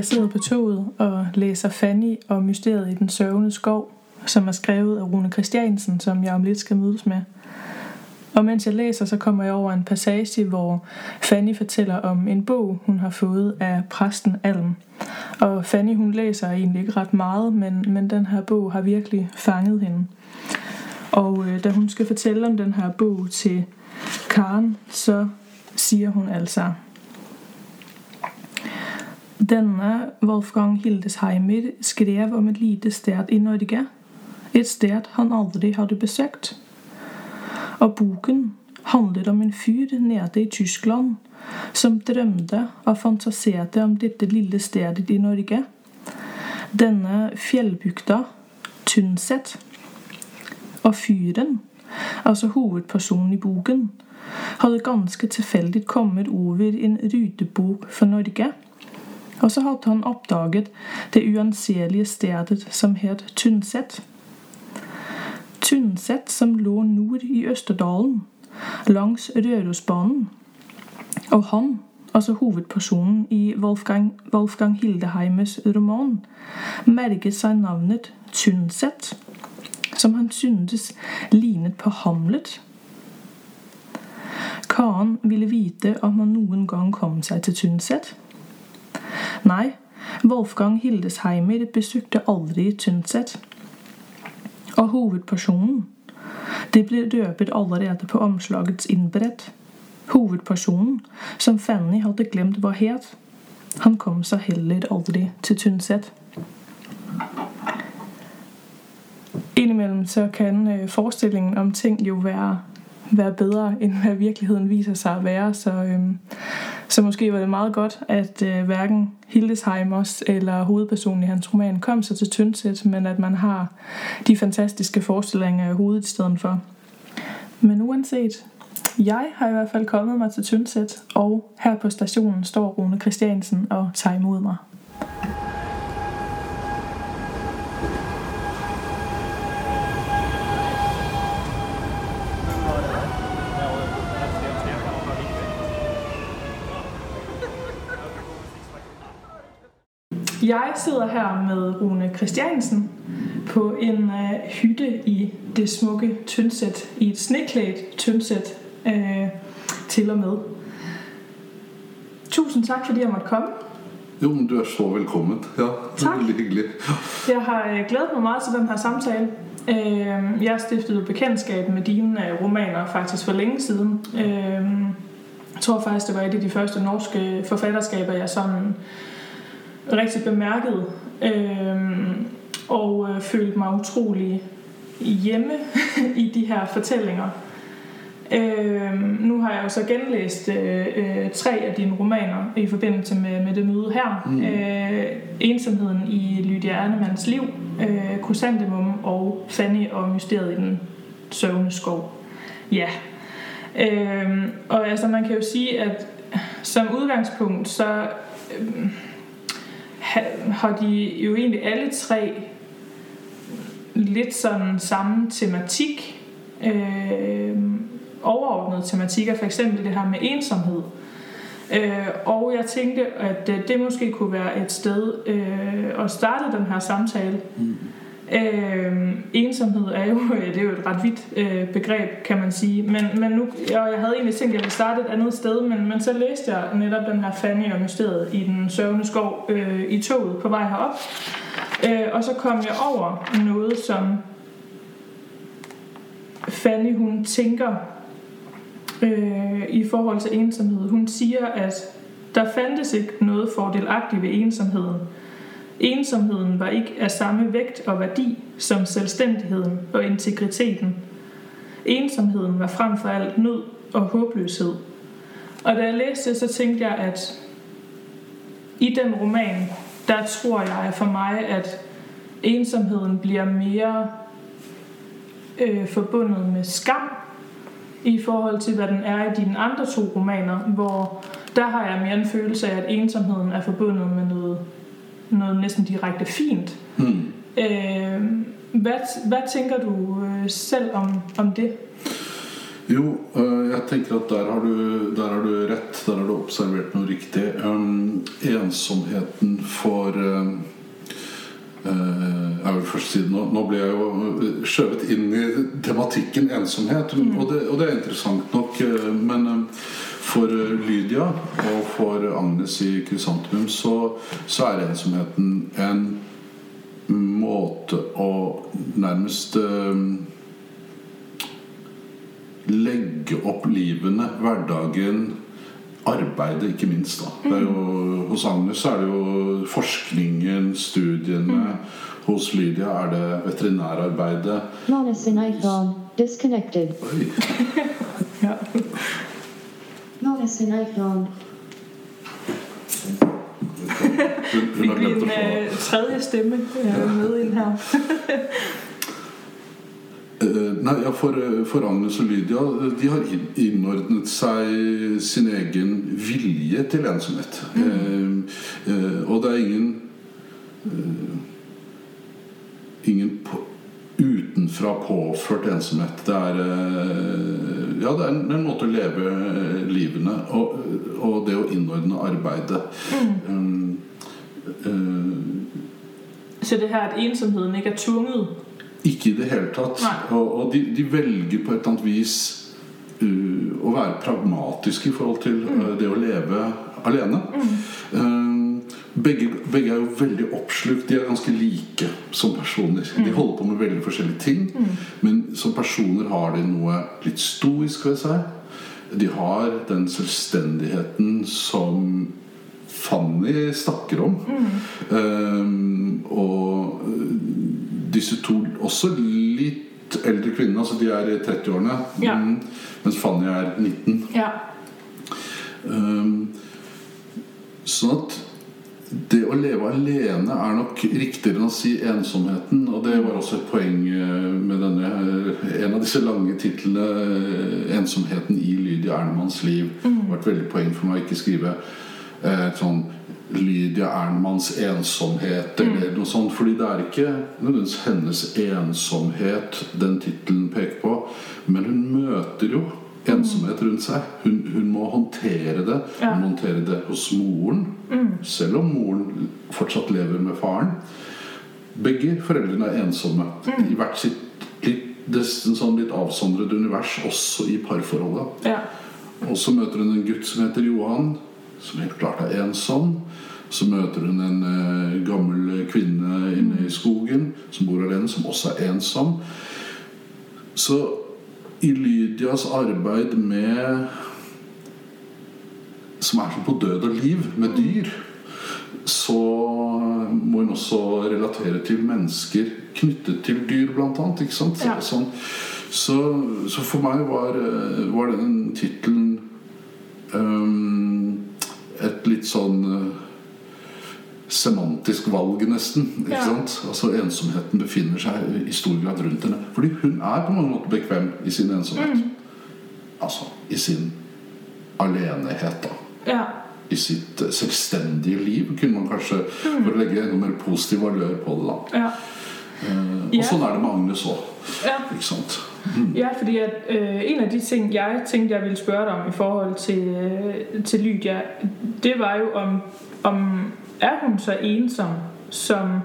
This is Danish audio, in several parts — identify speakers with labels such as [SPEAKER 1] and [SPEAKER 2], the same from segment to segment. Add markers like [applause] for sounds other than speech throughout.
[SPEAKER 1] Jeg sidder på toget og læser Fanny og Mysteriet i den sørgende skov, som er skrevet af Rune Christiansen, som jeg om lidt skal mødes med. Og mens jeg læser, så kommer jeg over en passage, hvor Fanny fortæller om en bog, hun har fået af præsten Alm. Og Fanny, hun læser egentlig ikke ret meget, men, men den her bog har virkelig fanget hende. Og øh, da hun skal fortælle om den her bog til Karen, så siger hun altså, denne Wolfgang Hildesheimer skrev om et lite sted i Norge, et sted han aldrig hade besökt. Og boken handler om en fyr nede i Tyskland som drømte og fantaserte om dette lille stedet i Norge. Denne fjellbukta, Tunset. Og fyren, altså hovedpersonen i boken, hade ganske tillfälligt kommet over en rutebok for Norge. Og så hadde han oppdaget det uanselige stedet som het Tynset. Tynset som lå nord i Østerdalen, langs Rørosbanen. Og han, altså hovedpersonen i Wolfgang, Wolfgang Hildeheimes roman, merket seg navnet Tynset, som han syntes lignet på Hamlet. Karen ville vite om han noen gang kom seg til Tynset. Nei, Wolfgang Hildesheimer besøgte aldri Tynset. Og hovedpersonen, det ble røpet allerede på omslagets innbrett. Hovedpersonen, som Fanny hadde glemt hva het. Han kom seg heller aldri til Tynset. Indimellem så kan øh, forestillingen om ting jo være, være bedre, end hvad virkeligheden viser sig at være. Så, øhm, så måske var det meget godt, at øh, hverken Hildesheimers eller hovedpersonen i hans roman kom sig til Tyndsæt, men at man har de fantastiske forestillinger i hovedet i stedet for. Men uanset, jeg har i hvert fald kommet mig til Tyndsæt, og her på stationen står Rune Christiansen og tager imod mig. Jeg sidder her med Rune Christiansen på en øh, hytte i det smukke Tyndsæt, i et sneklædt Tyndsæt øh, til og med. Tusind tak, fordi jeg måtte komme.
[SPEAKER 2] Jo, men du er så velkommen. Ja, det
[SPEAKER 1] Tak.
[SPEAKER 2] er veldig hyggelig.
[SPEAKER 1] Jeg har øh, glædet mig meget til den her samtale. Øh, Jeg stiftede bekendtskab med dine øh, romaner faktisk for længe siden. Øh, Jeg tror faktisk, det var et af de første norske forfatterskaber, jeg sådan rigtig bemærkede. Øh, Og øh, følte mig utrolig hjemme [laughs] i de her fortællinger. Øh, nu har jeg jo så genlæst øh, øh, tre af dine romaner i forbindelse med, med det møde her. Mm. Øh, Ensomheden i Lydia Ernemanns liv, øh, Chrysanthemum og Fanny og Mysteriet i den sørgende skov. Ja. Øh, og altså man kan jo sige, at som udgangspunkt, så øh, har de jo egentlig alle tre lidt sådan samme tematik. Øh, overordnede tematikker, for eksempel det her med ensomhed. Øh, og jeg tænkte, at øh, det måske kunne være et sted øh, at starte den her samtale.
[SPEAKER 2] Mm.
[SPEAKER 1] Øh, ensomhed er jo, øh, det er jo et ret vidt øh, begreb, kan man sige. Men, men nu, og jeg havde egentlig tænkt, at jeg ville starte et andet sted, men, men så læste jeg netop den her Fanny og Mysteriet i den søvne skov øh, i toget på vej herop. Øh, og så kom jeg over noget, som Fanny hun tænker øh, i forhold til ensomhed. Hun siger, at der fandtes ikke noget fordelagtigt ved ensomheden. Ensomheden var ikke af samme vægt og værdi som selvstændigheden og integriteten. Ensomheden var frem for alt nød og håbløshed. Og da jeg læste det, så tænkte jeg, at i den roman, der tror jeg for mig, at ensomheden bliver mere øh, forbundet med skam i forhold til, hvad den er i dine andre to romaner, hvor der har jeg mere en følelse af, at ensomheden er forbundet med noget, noget næsten direkte fint.
[SPEAKER 2] Mm.
[SPEAKER 1] Øh, hvad, hvad tænker du øh, selv om, om det?
[SPEAKER 2] Jo, øh, jeg tenker at der har, du, der har du rett, der har du observert noe riktig. Um, ensomheten for eh, eh, jeg vil først si nå, nå ble jeg jo skjøvet inn i tematikken ensomhet, og, det, og det er interessant nok. Men eh, for eh, Lydia og for Agnes i Krysantemum så, så er ensomheten en måte å nærmest eh, legge opp livene, hverdagen, arbeidet ikke minst. da. Det er jo, hos Agnes er det jo forskningen, studiene. Hos Lydia er det veterinærarbeidet. Oi. [laughs]
[SPEAKER 1] Ja.
[SPEAKER 3] Madison iPhone.
[SPEAKER 2] Hun, hun
[SPEAKER 1] Fik vi en øh, tredje stemme øh, med ind her. [laughs]
[SPEAKER 2] Eh, Nei, ja, for, eh, for Agnes og Lydia de har inn- innordnet seg sin egen vilje til ensomhet. Eh, eh, og det er ingen eh, Ingen på, utenfra påført ensomhet. Det er eh, Ja, det er en, måte å leve eh, livene og, og det å innordne arbeidet. Eh, eh,
[SPEAKER 1] Så det her, at ensomheden ikke er tvunget.
[SPEAKER 2] Ikke i det hele tatt.
[SPEAKER 1] Nei.
[SPEAKER 2] Og, og de, de velger på et eller annet vis uh, å være pragmatiske i forhold til uh, det å leve alene. Uh, begge, begge er jo veldig oppslukt. De er ganske like som personer. De holder på med veldig forskjellige ting, men som personer har de noe litt stoisk ved seg. De har den selvstendigheten som Fanny snakker om. Um, og disse to også litt eldre kvinnene, altså de er i 30-årene,
[SPEAKER 1] Ja.
[SPEAKER 2] mm, mens Fanny er 19.
[SPEAKER 1] Ja.
[SPEAKER 2] Um, sånn at det å leve alene er nok riktigere enn å si ensomheten. Og det var også et poeng eh, med denne eh, en av disse lange titlene, eh, 'Ensomheten i Lydia Ernmanns liv'. Det var et veldig poeng for meg å ikke skrive eh, sånn Lydia Ernmanns ensomhet eller noe sånt. Fordi det er ikke nødvendigvis hennes ensomhet den tittelen peker på, men hun møter jo ensomhet rundt seg. Hun, hun må håndtere det.
[SPEAKER 1] Ja.
[SPEAKER 2] Hun må håndtere det hos moren, selv om moren fortsatt lever med faren. Begge foreldrene er ensomme i hvert sitt litt, nesten sånn litt avsondrede univers, også i parforholdet.
[SPEAKER 1] Ja.
[SPEAKER 2] Og så møter hun en gutt som heter Johan, som helt klart er ensom. Så møter hun en eh, gammel kvinne inne i skogen som bor alene, som også er ensom. Så i Lydias arbeid med Som er som på død og liv, med dyr, så må hun også relatere til mennesker knyttet til dyr, blant annet. Ikke sant?
[SPEAKER 1] Ja.
[SPEAKER 2] Sånn. Så, så for meg var, var den tittelen um, et litt sånn semantisk valg, nesten. Ikke
[SPEAKER 1] Ja.
[SPEAKER 2] sant? Altså Ensomheten befinner seg i stor grad rundt henne. Fordi hun er på mange måter bekvem i sin ensomhet. Altså i sin alenehet, da.
[SPEAKER 1] Ja.
[SPEAKER 2] I sitt eh, selvstendige liv, kunne man kanskje For å legge enda mer positiv valør på det. da
[SPEAKER 1] Ja.
[SPEAKER 2] Eh, Og
[SPEAKER 1] Ja.
[SPEAKER 2] sånn er det med Agnes òg.
[SPEAKER 1] Ja.
[SPEAKER 2] Ikke sant?
[SPEAKER 1] Ja, fordi at, øh, en af de ting, jeg tænkte, jeg ville spørge dig om i forhold til, øh, til Lydia, det var jo, om, om er hun så ensom, som,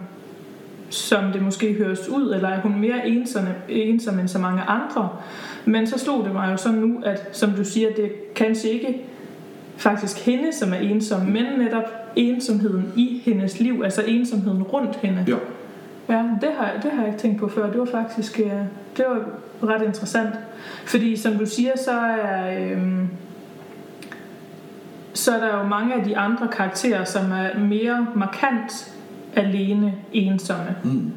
[SPEAKER 1] som det måske høres ud, eller er hun mere ensom, ensom end så mange andre? Men så slog det mig jo så nu, at som du siger, det er kanskje ikke faktisk hende, som er ensom, men netop ensomheden i hendes liv, altså ensomheden rundt hende.
[SPEAKER 2] Ja.
[SPEAKER 1] Ja, det har, det har jeg ikke tænkt på før. Det var faktisk øh, det var ret interessant. Fordi som du siger, så er, øhm, så er der jo mange af de andre karakterer, som er mere markant alene ensomme.
[SPEAKER 2] Mm.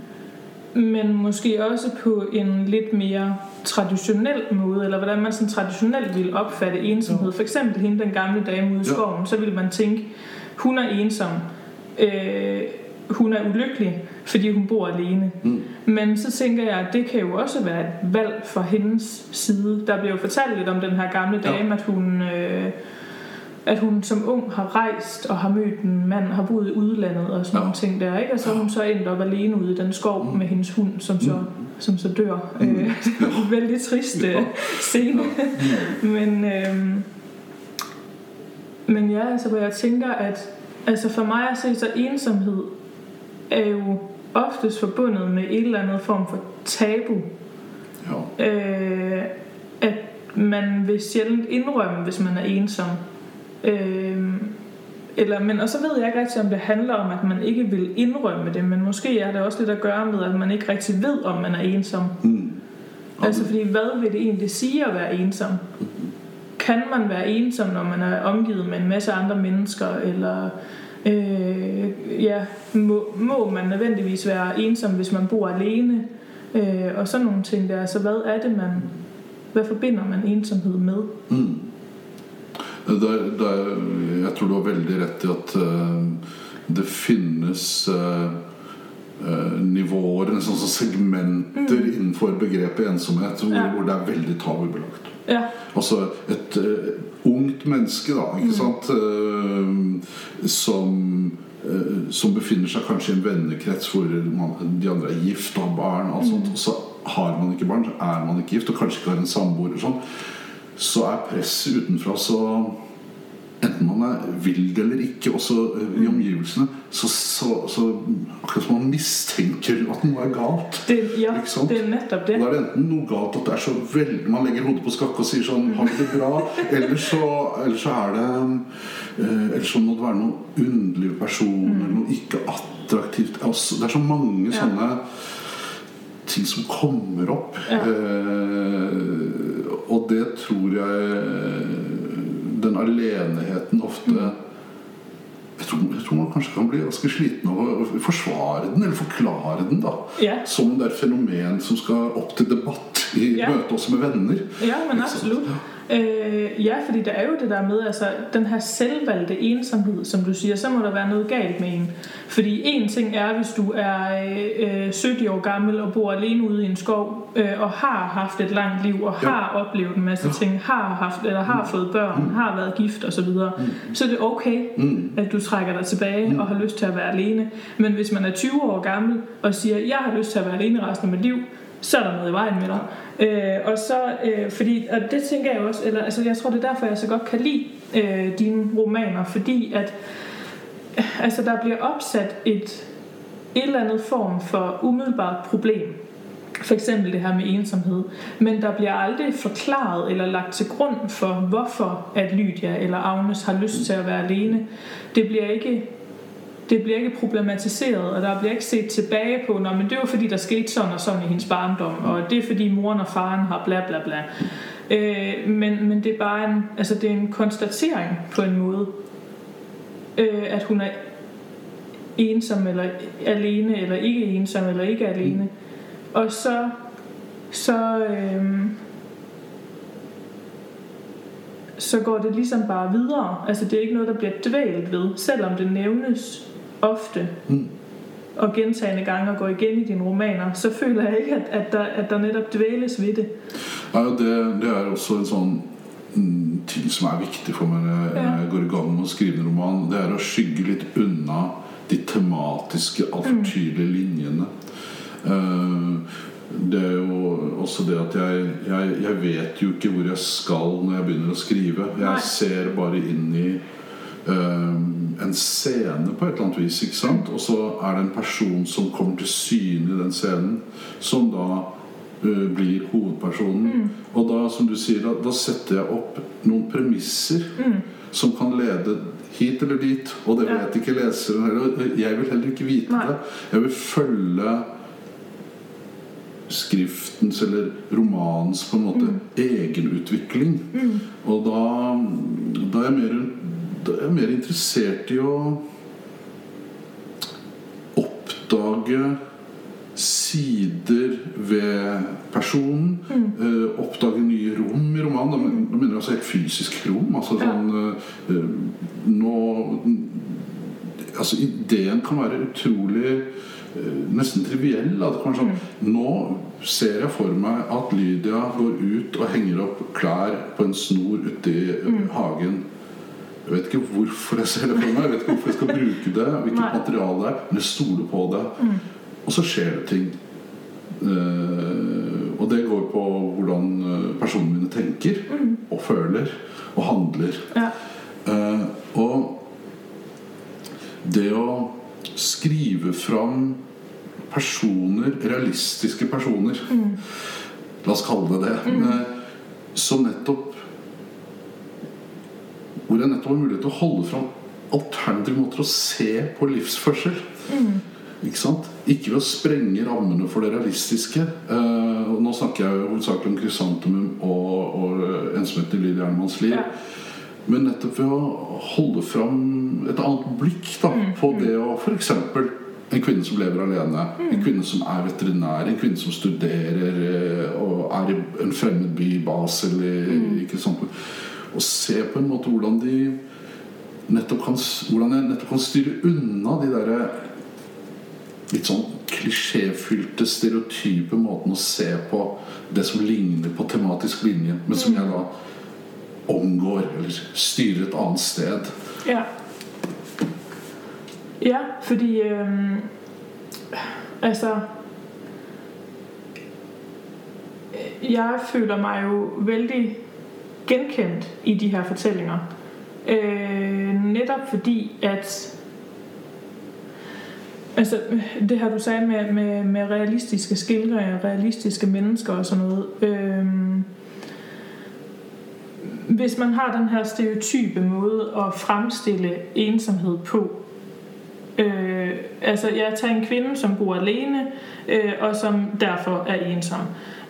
[SPEAKER 1] Men måske også på en lidt mere traditionel måde, eller hvordan man sådan traditionelt ville opfatte ensomhed. For eksempel hende, den gamle dame ude i
[SPEAKER 2] Ja.
[SPEAKER 1] skoven, så ville man tænke, hun er ensom. Øh, hun er ulykkelig, fordi hun bor alene.
[SPEAKER 2] Mm.
[SPEAKER 1] Men så tænker jeg, at det kan jo også være et valg fra hendes side. Der bliver jo fortalt lidt om den her gamle
[SPEAKER 2] Ja.
[SPEAKER 1] dame, at hun... Øh, at hun som ung har rejst og har mødt en mand, har boet i udlandet og sådan
[SPEAKER 2] Ja.
[SPEAKER 1] ja. nogle ting der, ikke? Og så er hun så endt op alene ude i den skov med hendes hund, som så, som så dør. Mm. Øh, det er en vældig trist
[SPEAKER 2] Ja.
[SPEAKER 1] øh, scene. men, øh, men ja, altså hvor jeg tænker, at, Altså for mig at se, så ensomhed er jo oftest forbundet med et eller andet form for tabu.
[SPEAKER 2] Ja.
[SPEAKER 1] Øh, at man vil sjældent indrømme, hvis man er ensom. Øh, eller, men, og så ved jeg ikke rigtig, om det handler om, at man ikke vil indrømme det, men måske er det også lidt at gøre med, at man ikke rigtig ved, om man er ensom.
[SPEAKER 2] Mm.
[SPEAKER 1] Altså fordi, hvad vil det egentlig sige at være ensom? Kan man være ensom, når man er omgivet med en masse andre mennesker, eller øh, ja, må, må man nødvendigvis være ensom, hvis man bor alene? Øh, og sådan nogle ting der. Så hvad er det, man... Hvad forbinder man ensomhed med?
[SPEAKER 2] Mm. Det, det, jeg tror du har veldig rett i at eh, det finnes eh, eh, nivåer, sånn segmenter innenfor begrepet ensomhet, hvor,
[SPEAKER 1] Ja.
[SPEAKER 2] hvor det er veldig tabubelagt.
[SPEAKER 1] Ja,
[SPEAKER 2] Altså et eh, ungt menneske, da, ikke sant, eh, som eh, som befinner seg kanskje i en vennekrets hvor man, de andre er gift og har barn. Og, alt sånt, og så har man ikke barn, så er man ikke gift og kanskje ikke har en samboer. og Sånn, så er presset utenfra så Enten man er vil det eller ikke, også eh, i omgivelsene, så, så, så akkurat som man mistenker at noe er galt.
[SPEAKER 1] det, ja det er netop
[SPEAKER 2] Og
[SPEAKER 1] det.
[SPEAKER 2] da er det enten noe galt at det er så veldig Man legger hodet på skakke og sier sånn Har du det bra? [laughs] Eller så, eller så er det eh, Eller så må det være noen underlige personer, noe ikke attraktivt altså, Det er så mange
[SPEAKER 1] Ja.
[SPEAKER 2] sånne ting som kommer opp.
[SPEAKER 1] Ja.
[SPEAKER 2] Eh, og det tror jeg Den aleneheten ofte jeg tror, jeg tror man kanskje kan bli ganske sliten av å forsvare den, eller forklare den. da
[SPEAKER 1] Ja.
[SPEAKER 2] Som det er et fenomen som skal opp til debatt i
[SPEAKER 1] Ja.
[SPEAKER 2] møte også med venner.
[SPEAKER 1] Ja, men
[SPEAKER 2] Ikke sant?
[SPEAKER 1] absolut. Øh, ja, fordi der er jo det der med, altså den her selvvalgte ensomhed, som du siger, så må der være noget galt med en. Fordi en ting er, hvis du er øh, 70 år gammel og bor alene ude i en skov, øh, og har haft et langt liv, og
[SPEAKER 2] Ja.
[SPEAKER 1] har oplevet en masse ting, har haft eller har fået børn, har været gift osv., så, videre, så er det okay,
[SPEAKER 2] Mm.
[SPEAKER 1] at du trækker dig tilbage og har lyst til at være alene. Men hvis man er 20 år gammel og siger, jeg har lyst til at være alene resten af mit liv, så er der noget i vejen med dig. Øh, og så, øh, fordi, og det tænker jeg også, eller altså jeg tror det er derfor, jeg så godt kan lide øh, dine romaner, fordi at øh, altså der bliver opsat et, et eller andet form for umiddelbart problem. For eksempel det her med ensomhed. Men der bliver aldrig forklaret eller lagt til grund for, hvorfor at Lydia eller Agnes har lyst til at være alene. Det bliver ikke det bliver ikke problematiseret, og der bliver ikke set tilbage på, Nå, men det var fordi, der skete sådan og sådan i hendes barndom, og det er fordi moren og faren har bla bla bla. Øh, men, men det er bare en, altså det er en konstatering på en måde, øh, at hun er ensom eller alene, eller ikke ensom eller ikke alene. Og så, så, øh, så går det ligesom bare videre. Altså det er ikke noget, der bliver dvælt ved, selvom det nævnes ofte
[SPEAKER 2] Mm.
[SPEAKER 1] og gentagende gange og går igen i dine romaner, så føler jeg ikke, at, at, der, at der netop dvæles ved det.
[SPEAKER 2] Ja, det, det er også en sånn mm, ting som er viktig for meg når jeg,
[SPEAKER 1] Ja.
[SPEAKER 2] når jeg går i gang med å skrive en roman. Det er å skygge litt unna de tematiske, altfor tydelige linjene. Eh, det er jo også det at jeg, jeg, jeg vet jo ikke hvor jeg skal når jeg begynner å skrive. Jeg
[SPEAKER 1] Nei.
[SPEAKER 2] ser bare inn i en scene på et eller annet vis. ikke sant? Og så er det en person som kommer til syne i den scenen, som da eh, blir hovedpersonen. Og da, som du sier, da, da setter jeg opp noen premisser som kan lede hit eller dit. Og det vet ikke leseren heller. Jeg vil heller ikke vite
[SPEAKER 1] Nei.
[SPEAKER 2] det. Jeg vil følge skriftens eller romanens på en måte egenutvikling. Og da, da, er jeg mer, er mer interessert i å oppdage sider ved personen. eh, oppdage nye rom i romanen. Da, da mener jeg altså et fysisk rom. Altså sånn eh, Nå Altså ideen kan være utrolig eh, Nesten triviell. Da. Det kan være sånn, Nå ser jeg for meg at Lydia går ut og henger opp klær på en snor ute i eh, hagen. Jeg vet ikke hvorfor jeg ser det for meg, jeg vet ikke hvorfor jeg skal bruke det, hvilket materiale det er, men jeg stoler på det. Og så skjer det ting. Eh, og det går på hvordan eh, personene mine tenker og føler og handler.
[SPEAKER 1] Ja.
[SPEAKER 2] Eh, og det å skrive fram personer, realistiske personer La oss kalle det det. eh, Som nettopp Hvor jeg nettopp har mulighet til å holde fram alternative måter å se på livsførsel. Ikke sant? Ikke ved å sprenge rammene for det realistiske. Eh, nå snakker jeg jo hovedsakelig om krysantemum og, og eh, ensomheten i Lydia Hermans liv.
[SPEAKER 1] Ja.
[SPEAKER 2] Men nettopp ved å holde fram et annet blikk da, på det å f.eks. en kvinne som lever alene, en kvinne som er veterinær, en kvinne som studerer eh, og er i en fremmed by Basel i, ikke sant? Og se på en måte hvordan de nettopp kan, hvordan jeg nettopp kan styre unna de derre eh, litt sånn klisjéfylte, stereotype måten å se på det som ligner på tematisk linje, men som jeg da omgår eller styrer et annet sted.
[SPEAKER 1] Ja. Ja, fordi øh, Altså Jeg føler mig jo vældig genkendt i de her fortællinger. Øh, netop fordi, at Altså, det her du sagde med, med, med realistiske skildringer, realistiske mennesker og sådan noget. Øhm, hvis man har den her stereotype måde at fremstille ensomhed på, øh, altså jeg tager en kvinde, som bor alene, øh, og som derfor er ensom.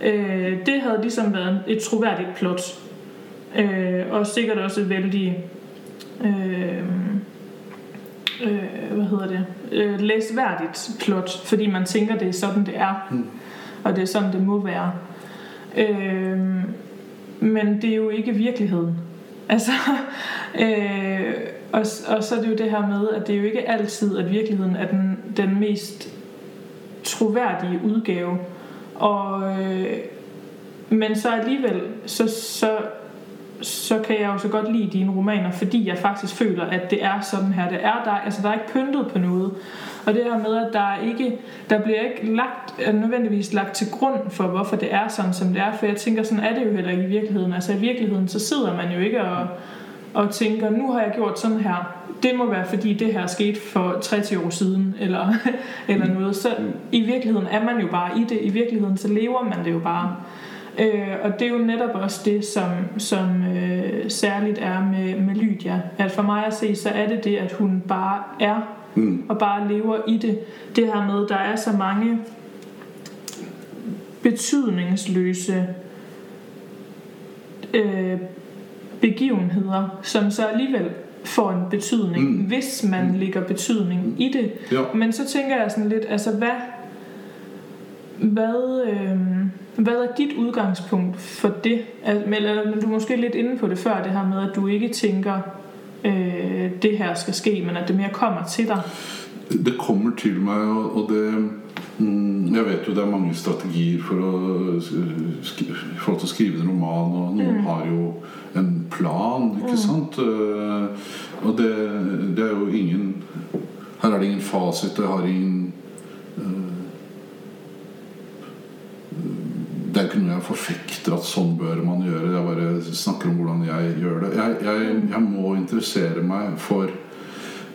[SPEAKER 1] Øh, det havde ligesom været et troværdigt plot, øh, og sikkert også vældig, øh, øh, hvad hedder det, øh, læsværdigt plot, fordi man tænker, det er sådan, det er,
[SPEAKER 2] Mm.
[SPEAKER 1] og det er sådan, det må være. Øh, men det er jo ikke virkeligheden. [laughs] Altså, øh, og, og så er det jo det her med, at det er jo ikke altid, at virkeligheden er den, den mest troværdige udgave. Og, øh, men så alligevel, så, så, så kan jeg jo så godt lide dine romaner, fordi jeg faktisk føler, at det er sådan her. Det er der, altså der er ikke pyntet på noget. Og det her med, at der er ikke, der bliver ikke lagt, øh, nødvendigvis lagt til grund for, hvorfor det er sådan, som det er. For jeg tænker, sådan er det jo heller ikke i virkeligheden. Altså i virkeligheden, så sidder man jo ikke og, og tænker, nu har jeg gjort sådan her. Det må være, fordi det her skete for 30 år siden, eller, [laughs] eller noget. Så i virkeligheden er man jo bare i det. I virkeligheden, så lever man det jo bare. Øh, og det er jo netop også det, som, som øh, særligt er med, med Lydia. At for mig at se, så er det det, at hun bare er,
[SPEAKER 2] Mm.
[SPEAKER 1] og bare lever i det. Det her med, der er så mange betydningsløse øh, begivenheder, som så alligevel får en betydning,
[SPEAKER 2] Mm.
[SPEAKER 1] hvis man lægger betydning i det.
[SPEAKER 2] Ja.
[SPEAKER 1] Men så tænker jeg sådan lidt, altså hvad, hvad, øh, hvad er dit udgangspunkt for det? Altså, eller, men du er måske lidt inde på det før, det her med, at du ikke tænker, øh, det her skal ske, men at det mere kommer til dig.
[SPEAKER 2] Det kommer til meg, og det mm, Jeg vet jo det er mange strategier for å i forhold til å skrive en roman, og noen har jo en plan, ikke sant? Eh, Og det, det er jo ingen Her er det ingen fasit, det har ingen det er ikke noe jeg forfekter at sånn bør man gjøre. Jeg bare snakker om hvordan jeg gjør det. Jeg, jeg, jeg må interessere meg for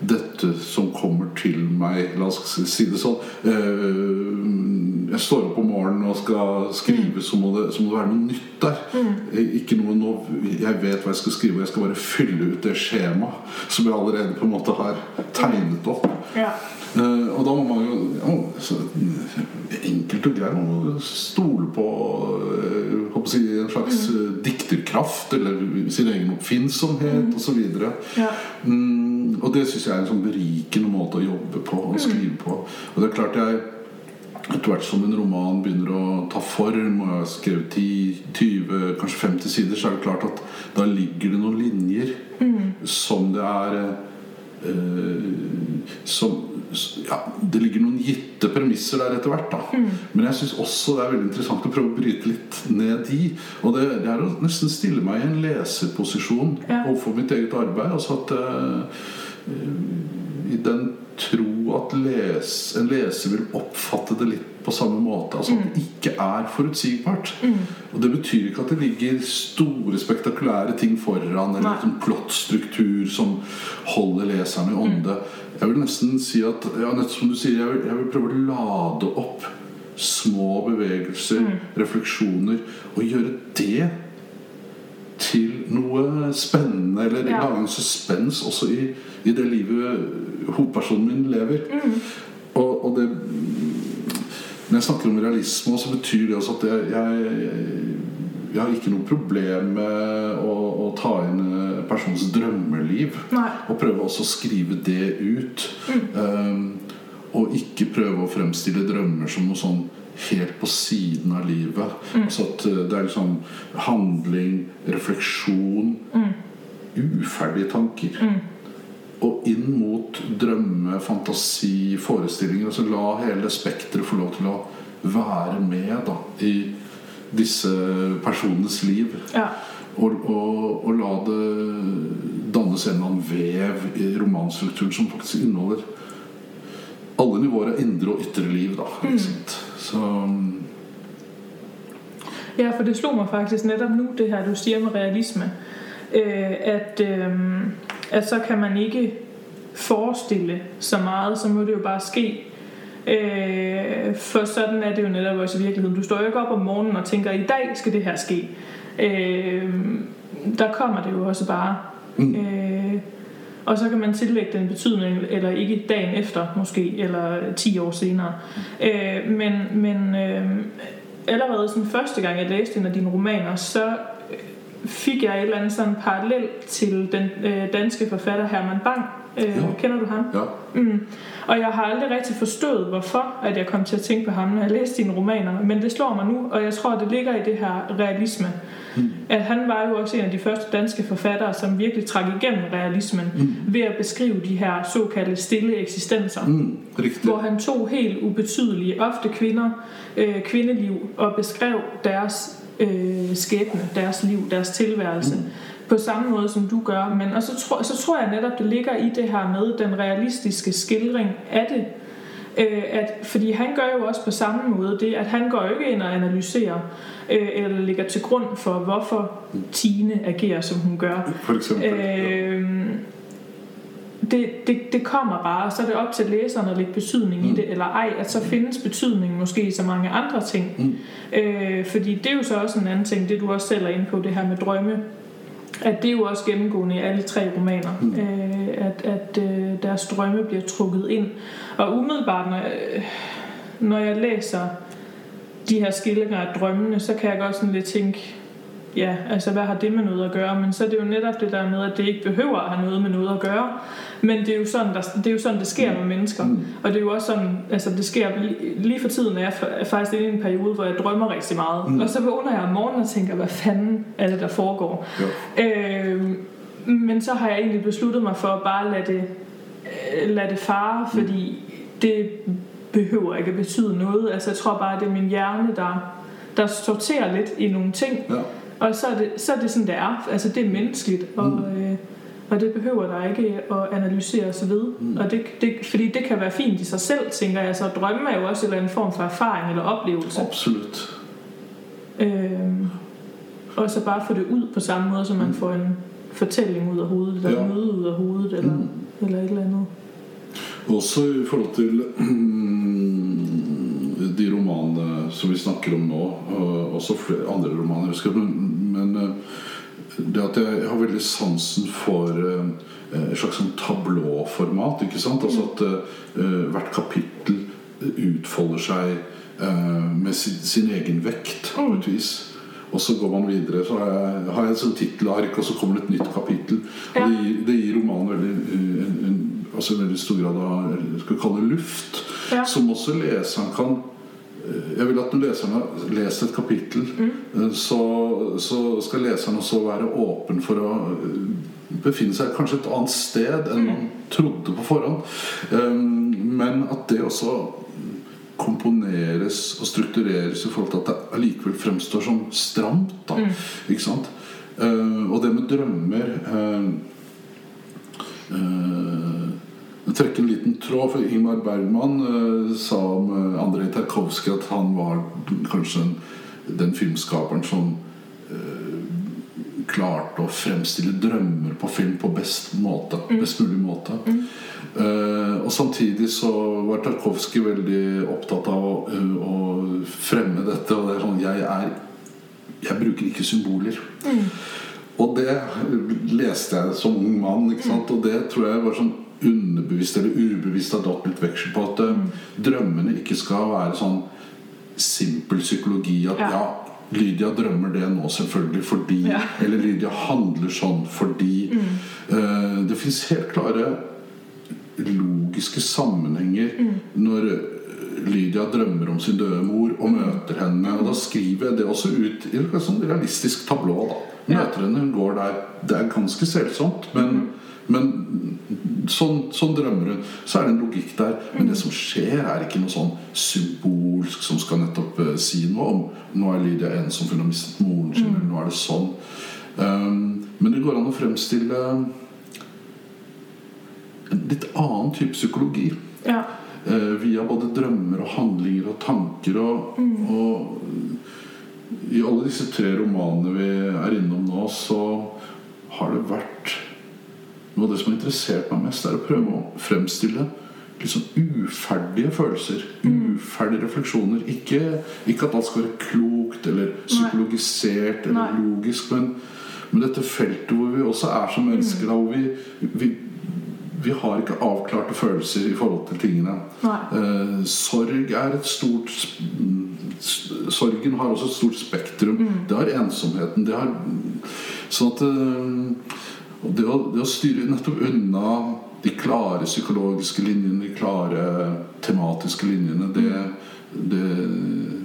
[SPEAKER 2] dette som kommer til meg La oss si det sånn. Eh, Jeg står opp om morgenen og skal skrive, så må det, så må det være noe nytt der. Eh, Ikke noe nå Jeg vet hva jeg skal skrive, og jeg skal bare fylle ut det skjemaet som jeg allerede på en måte har tegnet opp.
[SPEAKER 1] Ja.
[SPEAKER 2] Eh, og da må man jo så, Enkelt og greit. Man stole på eh, si, en slags eh, dikterkraft eller sin egen oppfinnsomhet mm. osv.
[SPEAKER 1] Ja.
[SPEAKER 2] Mm, og det syns jeg er en sånn berikende måte å jobbe på og skrive på. Og det er klart jeg etter hvert som en roman begynner å ta form, og jeg har skrevet 10-20, kanskje 50 sider, så er det klart at da ligger det noen linjer som det er eh, som, ja, Det ligger noen gitte premisser der etter hvert. da Men jeg syns også det er veldig interessant å prøve å bryte litt ned de. Og det, det er å nesten stille meg i en leserposisjon
[SPEAKER 1] Ja.
[SPEAKER 2] overfor mitt eget arbeid. Altså at eh, i den tro at les, en leser vil oppfatte det litt på samme måte. Altså at det ikke er forutsigbart. Og det betyr ikke at det ligger store, spektakulære ting foran, eller en plottstruktur som holder leseren i ånde. Jeg vil nesten si at ja, som du sier, jeg vil, jeg vil prøve å lade opp små bevegelser, refleksjoner, og gjøre det til noe spennende, eller
[SPEAKER 1] Ja.
[SPEAKER 2] lage en suspens også i, i det livet hovedpersonen min lever. Og, og det Når jeg snakker om realisme, så betyr det også at jeg, jeg, jeg har ikke noe problem med å, å ta inn eh, persons drømmeliv.
[SPEAKER 1] Nei.
[SPEAKER 2] Og prøve også å skrive det ut. Um, og ikke prøve å fremstille drømmer som noe sånn helt på siden av livet. Altså at eh, det er liksom handling, refleksjon, uferdige tanker. Og inn mot drømme, fantasi, forestillinger. Altså la hele spekteret få lov til å være med da, i disse personenes liv.
[SPEAKER 1] Ja.
[SPEAKER 2] Og, og, og la det dannes en eller annen vev i romanstrukturen som faktisk inneholder alle nivåer av indre og ytre liv. Da, sant? Så
[SPEAKER 1] Ja, for det slog mig faktisk netop nu, det her du siger med realisme, øh, at, øh, at så kan man ikke forestille så meget, så må det jo bare ske. Øh, for sådan er det jo netop også i virkeligheden. Du står jo ikke op om morgenen og tænker, i dag skal det her ske. Øh, der kommer det jo også bare. Mm. Øh, og så kan man tillægge den betydning, eller ikke dagen efter måske, eller 10 år senere. Øh, men men øh, allerede sådan første gang, jeg læste en af dine romaner, så fik jeg et eller andet sådan parallel til den øh, danske forfatter Herman Bang. Øh,
[SPEAKER 2] Ja.
[SPEAKER 1] Kender du ham?
[SPEAKER 2] ja.
[SPEAKER 1] Mm. Og jeg har aldrig rigtig forstået, hvorfor at jeg kom til at tænke på ham, når jeg læste dine romaner. Men det slår mig nu, og jeg tror, det ligger i det her realisme. Mm. At han var jo også en af de første danske forfattere, som virkelig trak igennem realismen mm. ved at beskrive de her såkaldte stille eksistenser.
[SPEAKER 2] Mm, riktig.
[SPEAKER 1] Hvor han tog helt ubetydelige, ofte kvinder, øh, kvindeliv, og beskrev deres øh, skæbne, deres liv, deres tilværelse. Mm. På samme måde som du gør. Men og så, tror, så tror jeg netop, det ligger i det her med den realistiske skildring af det. Øh, at, fordi han gør jo også på samme måde det, at han går ikke ind og analyserer, øh, eller ligger til grund for, hvorfor Tine agerer, som hun gør.
[SPEAKER 2] For eksempel.
[SPEAKER 1] Øh, det, det, det kommer bare, så er det op til læseren at lægge betydning mm. i det, eller ej, at så findes betydning måske i så mange andre ting.
[SPEAKER 2] Mm.
[SPEAKER 1] Øh, fordi det er jo så også en anden ting, det du også selv er inde på, det her med drømme, at det er jo også gennemgående i alle tre romaner, mm. øh, at, at øh, deres drømme bliver trukket ind. Og umiddelbart, når jeg, når jeg læser de her skildringer af drømmene, så kan jeg godt sådan lidt tænke, ja, altså hvad har det med noget at gøre? Men så er det jo netop det der med, at det ikke behøver at have noget med noget at gøre. Men det er jo sådan, der, det, er jo sådan, det sker med mennesker. Og det er jo også sådan, altså det sker lige, for tiden, er jeg fa- faktisk inde i en periode, hvor jeg drømmer rigtig meget. Mm. Og så vågner jeg om morgenen og tænker, hvad fanden er det, der foregår?
[SPEAKER 2] Ja.
[SPEAKER 1] Øh, men så har jeg egentlig besluttet mig for at bare lade det, øh, lade det fare, fordi det behøver ikke at betyde noget. Altså jeg tror bare, at det er min hjerne, der, der sorterer lidt i nogle ting.
[SPEAKER 2] Ja.
[SPEAKER 1] Og så er, det, så er det sådan, det er. Altså det er menneskeligt, og, øh, og det behøver der ikke at analysere sig ved. Mm. Og det, det, fordi det kan være fint i sig selv, tænker jeg. Så drømme er jo også en eller anden form for erfaring eller oplevelse.
[SPEAKER 2] Absolutt.
[SPEAKER 1] Øhm, og så bare få det ud på samme måde, så man får en fortælling ud af hovedet, eller
[SPEAKER 2] Ja.
[SPEAKER 1] møde ud af hovedet, eller, mm. eller et eller andet.
[SPEAKER 2] Også i forhold til [clears throat] de romanene som vi snakker om nå, og også flere andre romaner, jeg husker, men, men eh, det at jeg har veldig sansen for eh, et slags sånn tablåformat. ikke sant? Altså at eh, hvert kapittel utfolder seg eh, med sin, sin egen vekt på et vis. Og så går man videre. Så har jeg, har jeg et sånt tittelark, og så kommer det et nytt kapittel.
[SPEAKER 1] Ja.
[SPEAKER 2] Og det gir, det gir romanen veldig, en, en, altså en veldig stor grad av skal kalle det luft.
[SPEAKER 1] Ja.
[SPEAKER 2] Som også leseren kan Jeg vil at når leseren har lest et kapittel, eh, så, så skal leseren også være åpen for å eh, befinne seg kanskje et annet sted enn man trodde på forhånd. Eh, Men at det også komponeres og struktureres i forhold til at det allikevel fremstår som stramt. Da, Ikke sant? Eh, og det med drømmer eh, eh, trekke en liten tråd, for Ingmar Bergman eh, sa om eh, Andrej Tarkovskij at han var kanskje den, den filmskaperen som eh, klarte å fremstille drømmer på film på best, måte, best mulig måte. Eh, og samtidig så var Tarkovskij veldig opptatt av å, eh, å fremme dette. Og det er sånn Jeg er Jeg bruker ikke symboler. Og det leste jeg som ung mann, sant? og det tror jeg var sånn underbevisst eller ubevisst har dratt litt veksel på at eh, drømmene ikke skal være sånn simpel psykologi at
[SPEAKER 1] Ja.
[SPEAKER 2] ja, Lydia drømmer det nå selvfølgelig fordi
[SPEAKER 1] Ja. [laughs]
[SPEAKER 2] Eller Lydia handler sånn fordi eh, Det fins helt klare logiske sammenhenger når Lydia drømmer om sin døde mor og møter henne. Og da skriver jeg det også ut i et sånn realistisk tablå. da Møter henne, hun går der. Det er ganske selsomt, men, men sånn, sånn drømmer hun. Så er det en logikk der. Men det som skjer, er ikke noe sånn symbolsk som skal nettopp eh, si noe om Nå er Lydia ensom for hun har mistet moren sin, eller nå er det sånn. Um, men det går an å fremstille en litt annen type psykologi.
[SPEAKER 1] Ja.
[SPEAKER 2] Eh, via både drømmer og handlinger og tanker. Og, og i alle disse tre romanene vi er innom nå, så har det vært Noe av det som har interessert meg mest, er å prøve å fremstille liksom uferdige følelser. Uferdige refleksjoner. Ikke, ikke at alt skal være klokt eller psykologisert eller
[SPEAKER 1] Nei.
[SPEAKER 2] logisk, men, men dette feltet hvor vi også er som mennesker, da, hvor vi, vi vi har ikke avklarte følelser i forhold til tingene.
[SPEAKER 1] Nei.
[SPEAKER 2] Eh, sorg er et stort mm, Sorgen har også et stort spektrum. Det har ensomheten. Det har Sånn at eh, og det, å, det å styre nettopp unna de klare psykologiske linjene, de klare tematiske linjene, det, det,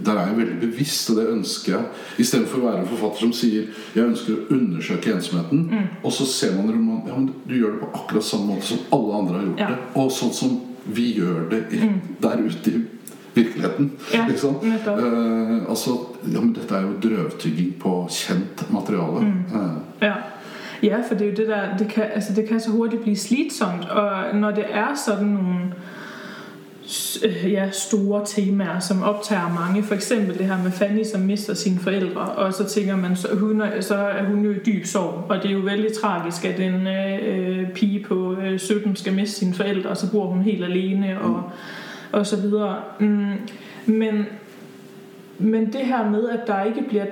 [SPEAKER 2] der er jeg veldig bevisst, og det ønsker jeg. Istedenfor å være en forfatter som sier jeg ønsker å undersøke ensomheten, og så ser man i romanen ja, men du gjør det på akkurat samme måte som alle andre har gjort
[SPEAKER 1] Ja.
[SPEAKER 2] det. Og sånn som vi gjør det i, der ute i virkeligheten.
[SPEAKER 1] Ja,
[SPEAKER 2] sant?
[SPEAKER 1] nettopp.
[SPEAKER 2] Eh, altså, ja, men dette er jo drøvtygging på kjent materiale. Eh,
[SPEAKER 1] Ja. Ja, for det er jo det der, det kan, altså det kan så hurtigt blive slidsomt, og når det er sådan nogle øh, ja, store temaer, som optager mange, for eksempel det her med Fanny, som mister sine forældre, og så tænker man, så, hun er, så er hun jo i dyb sorg, og det er jo vældig tragisk, at en øh, pige på øh, 17 skal miste sine forældre, og så bor hun helt alene, og, og så videre. Mm, men, men det her med, at der ikke bliver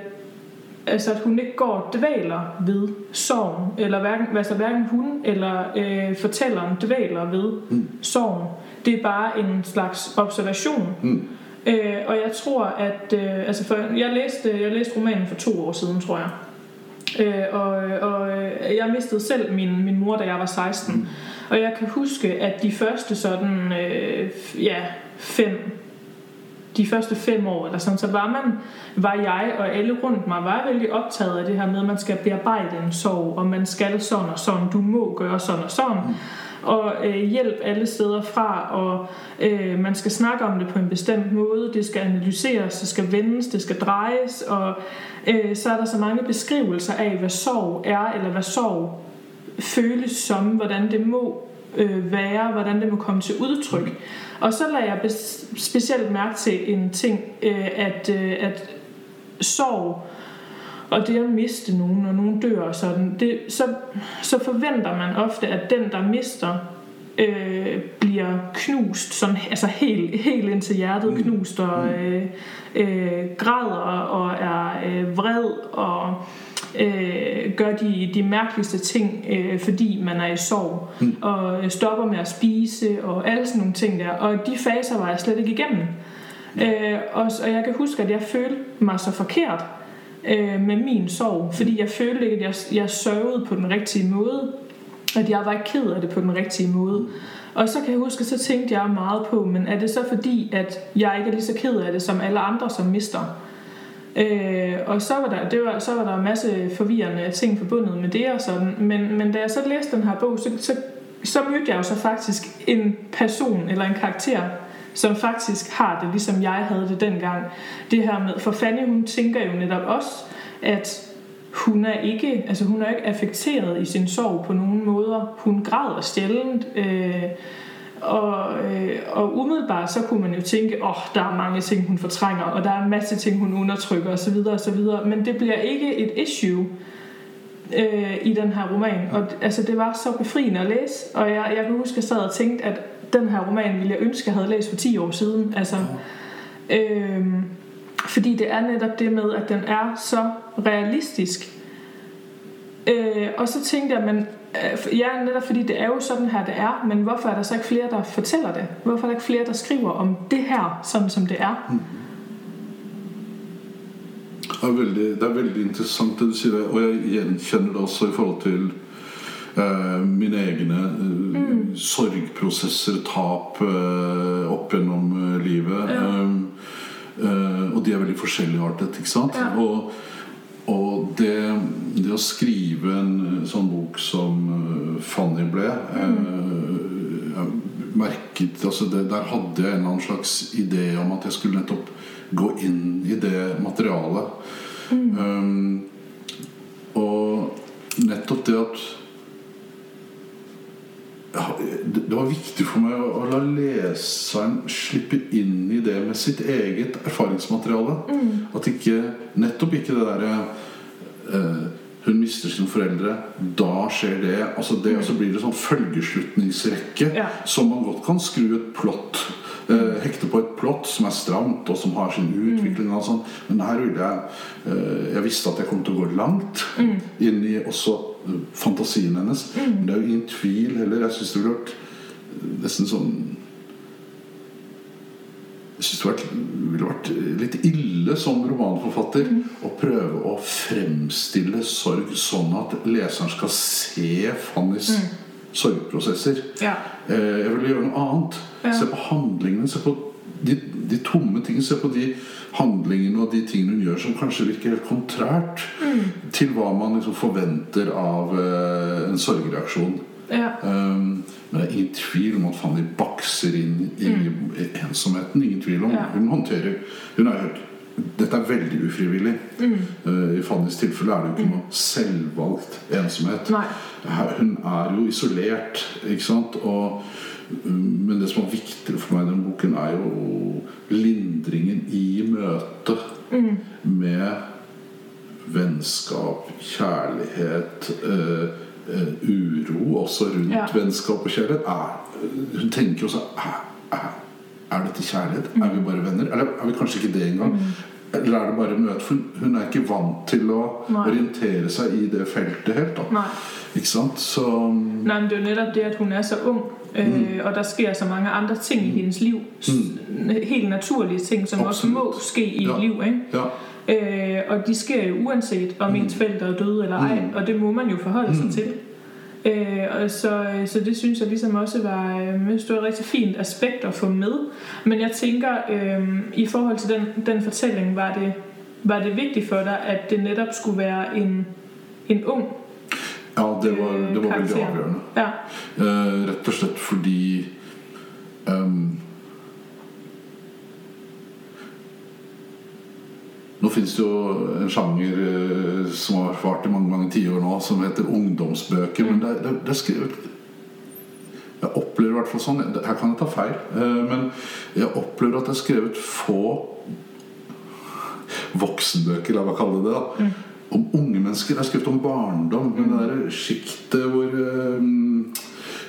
[SPEAKER 1] altså at hun ikke går og dvæler ved sorgen, eller hverken, altså hverken hun eller øh, fortælleren dvæler ved mm. sorgen. Det er bare en slags observation.
[SPEAKER 2] Mm.
[SPEAKER 1] Øh, og jeg tror, at øh, altså for, jeg, læste, jeg læste romanen for to år siden, tror jeg. Øh, og og øh, jeg mistede selv min, min mor, da jeg var 16. Mm. Og jeg kan huske, at de første sådan, øh, ja, fem de første fem år, eller sådan, så var man, var jeg og alle rundt mig, var vældig optaget af det her med, at man skal bearbejde en sorg, og man skal sådan og sådan, du må gøre sådan og sådan, mm. og øh, hjælp alle steder fra, og øh, man skal snakke om det på en bestemt måde, det skal analyseres, det skal vendes, det skal drejes, og øh, så er der så mange beskrivelser af, hvad sorg er, eller hvad sorg føles som, hvordan det må øh, være, hvordan det må komme til udtryk. Og så lader jeg specielt mærke til en ting, øh, at, øh, at sorg og det at miste nogen, når nogen dør og sådan, det, så, så forventer man ofte, at den, der mister, øh, bliver knust, sådan, altså helt, helt ind til hjertet knust, og øh, øh, græder og er øh, vred og øh, gør de, de mærkeligste ting, øh, fordi man er i sorg, mm. og stopper med at spise og alle sådan nogle ting der. Og de faser var jeg slet ikke igennem. Øh, og, og jeg kan huske, at jeg følte mig så forkert øh, med min sorg, fordi jeg følte ikke, at jeg, jeg sørgede på den rigtige måde, at jeg var ikke ked af det på den rigtige måde. Og så kan jeg huske, så tænkte jeg meget på, men er det så fordi, at jeg ikke er lige så ked af det, som alle andre, som mister? Øh, og så var, der, det var, så var der en masse forvirrende ting forbundet med det og sådan. Men, men da jeg så læste den her bog, så, så, så mødte jeg jo så faktisk en person eller en karakter, som faktisk har det, ligesom jeg havde det dengang. Det her med, for Fanny, hun tænker jo netop også, at hun er ikke, altså hun er ikke affekteret i sin sorg på nogen måder. Hun græder sjældent, øh, og, øh, og umiddelbart så kunne man jo tænke, åh, oh, der er mange ting, hun fortrænger, og der er en masse ting, hun undertrykker osv. osv. Men det bliver ikke et issue øh, i den her roman. Og altså, det var så befriende at læse, og jeg, jeg kan huske, at jeg sad og tænkte, at den her roman ville jeg ønske, at jeg havde læst for 10 år siden. Altså, øh, fordi det er netop det med, at den er så realistisk. Øh, og så tænkte jeg, men ja, netop fordi det er jo sådan her, det er, men hvorfor er der så ikke flere, der fortæller det? Hvorfor er der ikke flere, der skriver om det her, sådan som det er? Mm.
[SPEAKER 2] Det er veldig, det er veldig interessant det du sier, og jeg gjenkjenner det også i forhold til eh, mine egne eh,
[SPEAKER 1] Mm.
[SPEAKER 2] sorgprosesser, tap eh, opp gjennom eh, livet.
[SPEAKER 1] Ja.
[SPEAKER 2] Um, eh, og de er veldig forskjelligartet, ikke sant?
[SPEAKER 1] Ja.
[SPEAKER 2] Og, og det, det å skrive en eh, sånn bok som eh, Fanny ble
[SPEAKER 1] Mm.
[SPEAKER 2] eh, jeg merket, altså det, Der hadde jeg en eller annen slags idé om at jeg skulle nettopp gå inn i det materialet. Um, og nettopp det at det var viktig for meg å, la leseren slippe inn i det med sitt eget erfaringsmateriale. At ikke, nettopp ikke det derre eh, hun mister sine foreldre, da skjer det. Altså det, Og så blir det sånn følgeslutningsrekke
[SPEAKER 1] Ja.
[SPEAKER 2] som man godt kan skru et plott eh, Hekte på et plott som er stramt, og som har sin utvikling. Og sånn. Men her ville jeg eh, Jeg visste at jeg kom til å gå langt inn i også fantasien hennes. Men det er jo ingen tvil heller. Jeg syns det ville vært nesten sånn jeg synes det ville vært litt ille som romanforfatter å prøve å fremstille sorg sånn at leseren skal se Fannys sorgprosesser.
[SPEAKER 1] Ja.
[SPEAKER 2] Eh, Jeg ville gjøre noe annet.
[SPEAKER 1] Ja.
[SPEAKER 2] Se på handlingene, se på de, de tomme tingene. Se på de handlingene og de tingene hun gjør som kanskje virker helt kontrært til hva man liksom forventer av eh, en sorgreaksjon.
[SPEAKER 1] Ja.
[SPEAKER 2] Um, men det er ingen tvil om at Fanny bakser inn i, i ensomheten. Ingen tvil om.
[SPEAKER 1] Mm. Ja.
[SPEAKER 2] Hun håndterer hun er helt, Dette er veldig ufrivillig.
[SPEAKER 1] Mm.
[SPEAKER 2] Uh, I Fannys tilfelle er det jo ikke noe selvvalgt ensomhet.
[SPEAKER 1] Nei.
[SPEAKER 2] Hun er jo isolert, ikke sant? Og, men det som er viktigere for meg i denne boken, er jo lindringen i møtet
[SPEAKER 1] Mm.
[SPEAKER 2] med vennskap, kjærlighet, eh, eh, uro også rundt
[SPEAKER 1] Ja.
[SPEAKER 2] vennskap og kjærlighet. Er, hun tenker også er, er, er dette kjærlighet? Er vi bare venner? Eller er vi kanskje ikke det engang? Eller er det bare møte? For hun- er ikke vant til å
[SPEAKER 1] Nei.
[SPEAKER 2] orientere seg i det feltet helt. da
[SPEAKER 1] Nej.
[SPEAKER 2] Ikke sant? Så
[SPEAKER 1] Nej, men det er jo netop det, at hun er så ung, øh, og der sker så mange andre ting i hendes liv. S- Helt naturlige ting, som også
[SPEAKER 2] Absolut.
[SPEAKER 1] må ske i
[SPEAKER 2] Ja.
[SPEAKER 1] et liv. Ikke?
[SPEAKER 2] ja.
[SPEAKER 1] Øh, og de sker jo uanset om ens forældre er døde eller ej, og det må man jo forholde sig til. Øh, og så, så det synes jeg ligesom også var, øh, det var et rigtig fint aspekt at få med. Men jeg tænker, øh, i forhold til den, den fortælling, var det, var det vigtigt for dig, at det netop skulle være en, en ung
[SPEAKER 2] ja, det var,
[SPEAKER 1] øh,
[SPEAKER 2] det var veldig avgjørende.
[SPEAKER 1] Ja,
[SPEAKER 2] Eh, rett og slett fordi ehm, Nå finnes det jo en sjanger eh, som har vart i mange mange tiår nå, som heter ungdomsbøker. Men det, det, det er skrevet Jeg opplever i hvert fall sånn Her kan jeg ta feil. eh, men jeg opplever at det er skrevet få voksenbøker, la meg kalle det det. da Om unge mennesker. Det er skrevet om barndom. Men det der sjiktet hvor eh,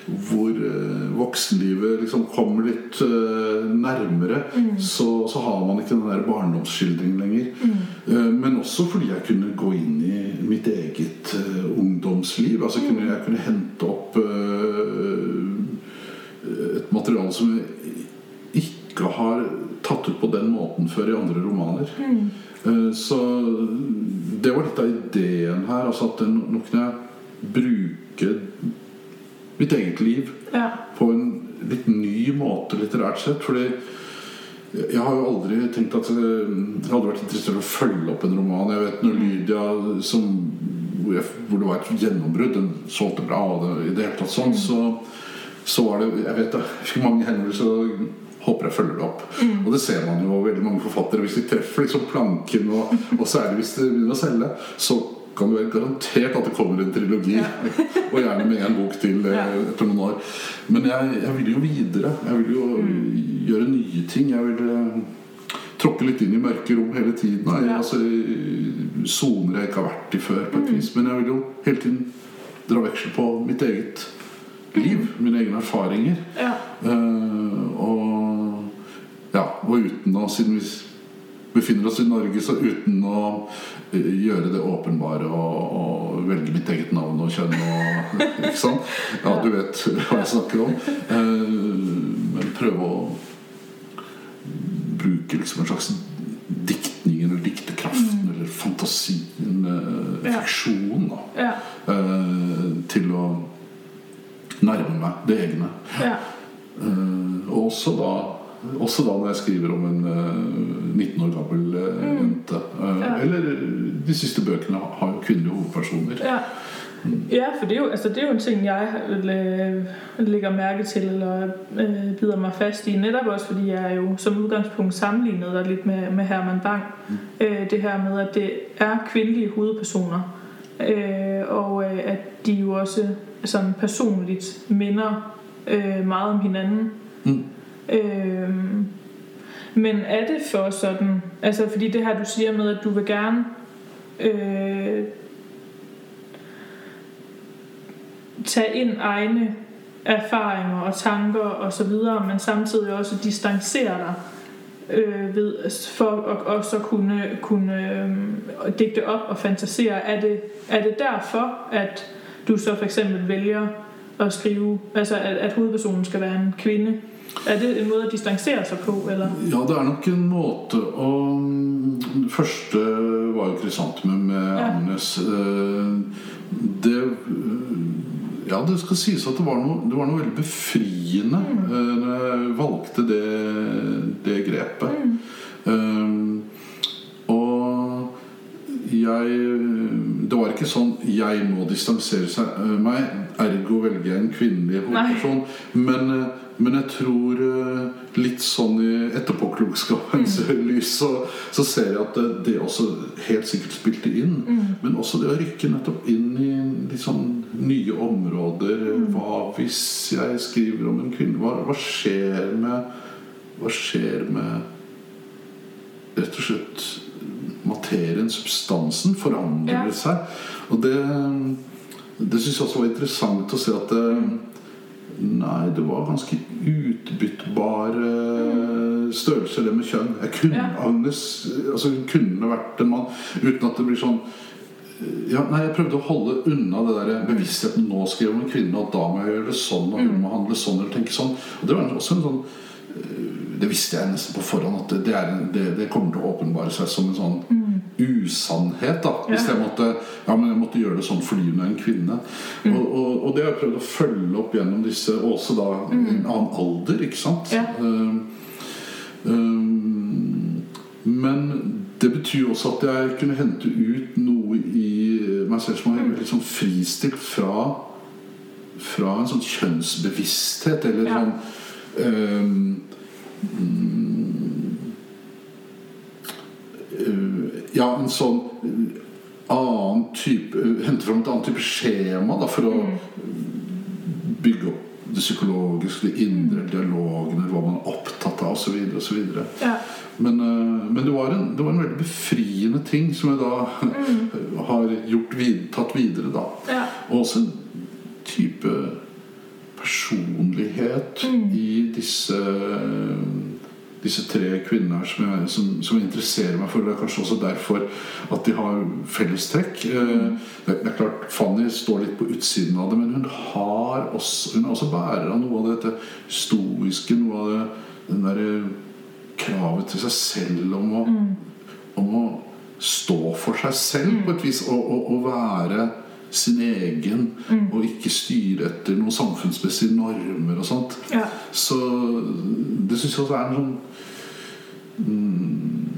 [SPEAKER 2] hvor eh, voksenlivet liksom kommer litt eh, nærmere, så, så har man ikke den der barndomsskildringen lenger. Eh, men også fordi jeg kunne gå inn i mitt eget ungdomsliv. Altså kunne, Jeg kunne hente opp et materiale som jeg ikke har tatt ut på den måten før i andre romaner. Eh, Så det var litt av ideen her. Altså at nå kunne jeg bruke mitt eget liv
[SPEAKER 1] ja,
[SPEAKER 2] på en litt ny måte litterært sett. Fordi jeg har jo aldri tenkt at eh, jeg hadde vært interessert i å følge opp en roman. Jeg vet når Lydia som, hvor, det var et gjennombrudd, den solgte bra, og det, i det hele tatt sånn, så, så var det Jeg vet jeg fikk mange henvendelser håper jeg følger det opp. Og det ser man jo veldig mange forfattere. Hvis de treffer liksom planken, og, og særlig hvis det begynner å selge, så kan det være garantert at det kommer en trilogi. [laughs] og gjerne med en bok til eh,
[SPEAKER 1] Ja.
[SPEAKER 2] etter noen år. Men jeg, jeg vil jo videre. Jeg vil jo gjøre nye ting. Jeg vil eh, tråkke litt inn i mørke rom hele tiden. Jeg,
[SPEAKER 1] Ja.
[SPEAKER 2] altså, soner jeg ikke har vært i før, på et vis. Men jeg vil jo hele tiden dra veksel på mitt eget liv. Mine egne erfaringer.
[SPEAKER 1] Ja.
[SPEAKER 2] Eh, ja, og uten å Siden vi befinner oss i Norge, så uten å eh, gjøre det åpenbare og, og velge mitt eget navn og kjønn og [laughs] Ikke sant? Ja, du vet hva jeg snakker om. Eh, men prøve å bruke liksom en slags diktning eller diktekraften eller fantasien, eh, fiksjon, da,
[SPEAKER 1] Ja.
[SPEAKER 2] til å nærme meg det egne.
[SPEAKER 1] Ja.
[SPEAKER 2] Og også da, også da når jeg skriver om en eh, 19 år gammel eh, jente. Eh,
[SPEAKER 1] Ja.
[SPEAKER 2] Eller de siste bøkene har jo kvinnelige hovedpersoner.
[SPEAKER 1] Ja. Ja, for det er, jo, altså det er jo en ting, jeg lægger mærke til, eller øh, bider mig fast i. Netop også, fordi jeg er jo som udgangspunkt sammenlignet der lidt med, med Herman Bang. Øh, det her med, at det er kvindelige hovedpersoner. Øh, og øh, at de jo også sådan personligt minder øh, meget om hinanden.
[SPEAKER 2] Mm.
[SPEAKER 1] Øh, men er det for sådan, altså fordi det her du siger med, at du vil gerne øh, tage ind egne erfaringer og tanker og så videre, men samtidig også distancere dig øh, ved for at også at kunne, kunne øh, digte op og fantasere. Er det, er det derfor, at du så for eksempel vælger at skrive, altså at, at hovedpersonen skal være en kvinde? Er det en måde at distancere sig på, eller?
[SPEAKER 2] Ja, det er nok en måte å Det første var jo Krysantemum med
[SPEAKER 1] Ja.
[SPEAKER 2] Agnes. Eh, Det Ja, det skal sies at det var noe, det var noe veldig befriende
[SPEAKER 1] Mm.
[SPEAKER 2] eh, når jeg valgte det, det grepet.
[SPEAKER 1] Mm.
[SPEAKER 2] Eh, og jeg Det var ikke sånn 'jeg må distansere seg, eh, meg', ergo velger jeg en kvinnelig hovedperson. Men, eh, men jeg tror eh, litt sånn i etterpåklokskapens [laughs] lys så, så ser jeg at det, det også helt sikkert spilte inn. Men også det å rykke nettopp inn i sånn nye områder. Hva hvis jeg skriver om en kvinne? Hva, hva skjer med Hva skjer med rett og slett materien, substansen, forandrer seg. Og det, det syns jeg også var interessant å se at det, Nei, det var ganske utbyttbare størrelser, det med kjønn. Jeg kunne,
[SPEAKER 1] Ja.
[SPEAKER 2] Agnes altså Hun kunne vært en mann uten at det blir sånn ja, nei, Jeg prøvde å holde unna det der bevisstheten nå skal jeg om en kvinne, og da må jeg gjøre det sånn, og hun må handle sånn eller tenke sånn. Og det var også en sånn det visste jeg nesten på forhånd at det, er en, det, det kommer til å åpenbare seg som en sånn usannhet. da Hvis
[SPEAKER 1] Ja.
[SPEAKER 2] jeg måtte Ja, men jeg måtte gjøre det sånn fordi hun er en kvinne. Og, og, og det har jeg prøvd å følge opp gjennom disse Også da i en annen alder, ikke sant?
[SPEAKER 1] Ja.
[SPEAKER 2] Um, um, men det betyr også at jeg kunne hente ut noe i meg selv som var veldig sånn fristilt fra fra en sånn kjønnsbevissthet eller
[SPEAKER 1] Ja.
[SPEAKER 2] sånn um, eh, Ja, en sånn eh, annen type Hente fram et annet type skjema da, for å bygge opp det psykologiske, det indre, dialogen, hva man er opptatt av osv.
[SPEAKER 1] Ja.
[SPEAKER 2] Men, men det, var en, det var en veldig befriende ting som jeg da [laughs] har gjort tatt videre. da.
[SPEAKER 1] Ja.
[SPEAKER 2] Og også en type personlighet i disse disse tre kvinner som, jeg, som, som interesserer meg for. Det er kanskje også derfor at de har fellestrekk. Eh, Det, det er klart Fanny står litt på utsiden av det, men hun, har også, hun er også bærer av noe av dette stoiske, noe av det, den derre kravet til seg selv om å, om å stå for seg selv på et vis, og, og, og være sin egen, og ikke styre etter noen samfunnsmessige normer og sånt.
[SPEAKER 1] Ja.
[SPEAKER 2] Så det syns jeg også er en sånn mm,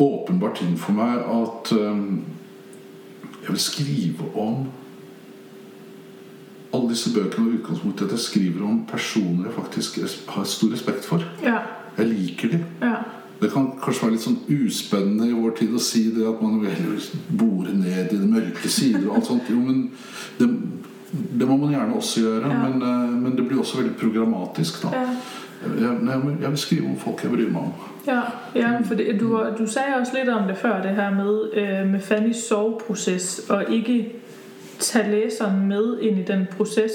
[SPEAKER 2] åpenbar ting for meg at um, jeg vil skrive om alle disse bøkene og utgangspunktet at jeg skriver om personer jeg faktisk har stor respekt for.
[SPEAKER 1] Ja.
[SPEAKER 2] Jeg liker dem.
[SPEAKER 1] Ja.
[SPEAKER 2] Det kan kanskje være litt sånn uspennende i vår tid å si det at man vil bore ned i de mørke sider og alt sånt. Jo, men det, det må man gjerne også gjøre,
[SPEAKER 1] Ja.
[SPEAKER 2] men, eh, men det blir også veldig programmatisk. da.
[SPEAKER 1] Ja.
[SPEAKER 2] Jeg, jeg, vil- jeg vil skrive om folk jeg bryr meg om.
[SPEAKER 1] Ja, ja for det, du, du sagde også lidt om det før, det her med, øh, med Fannys soveproces, og ikke tage læseren med ind i den proces.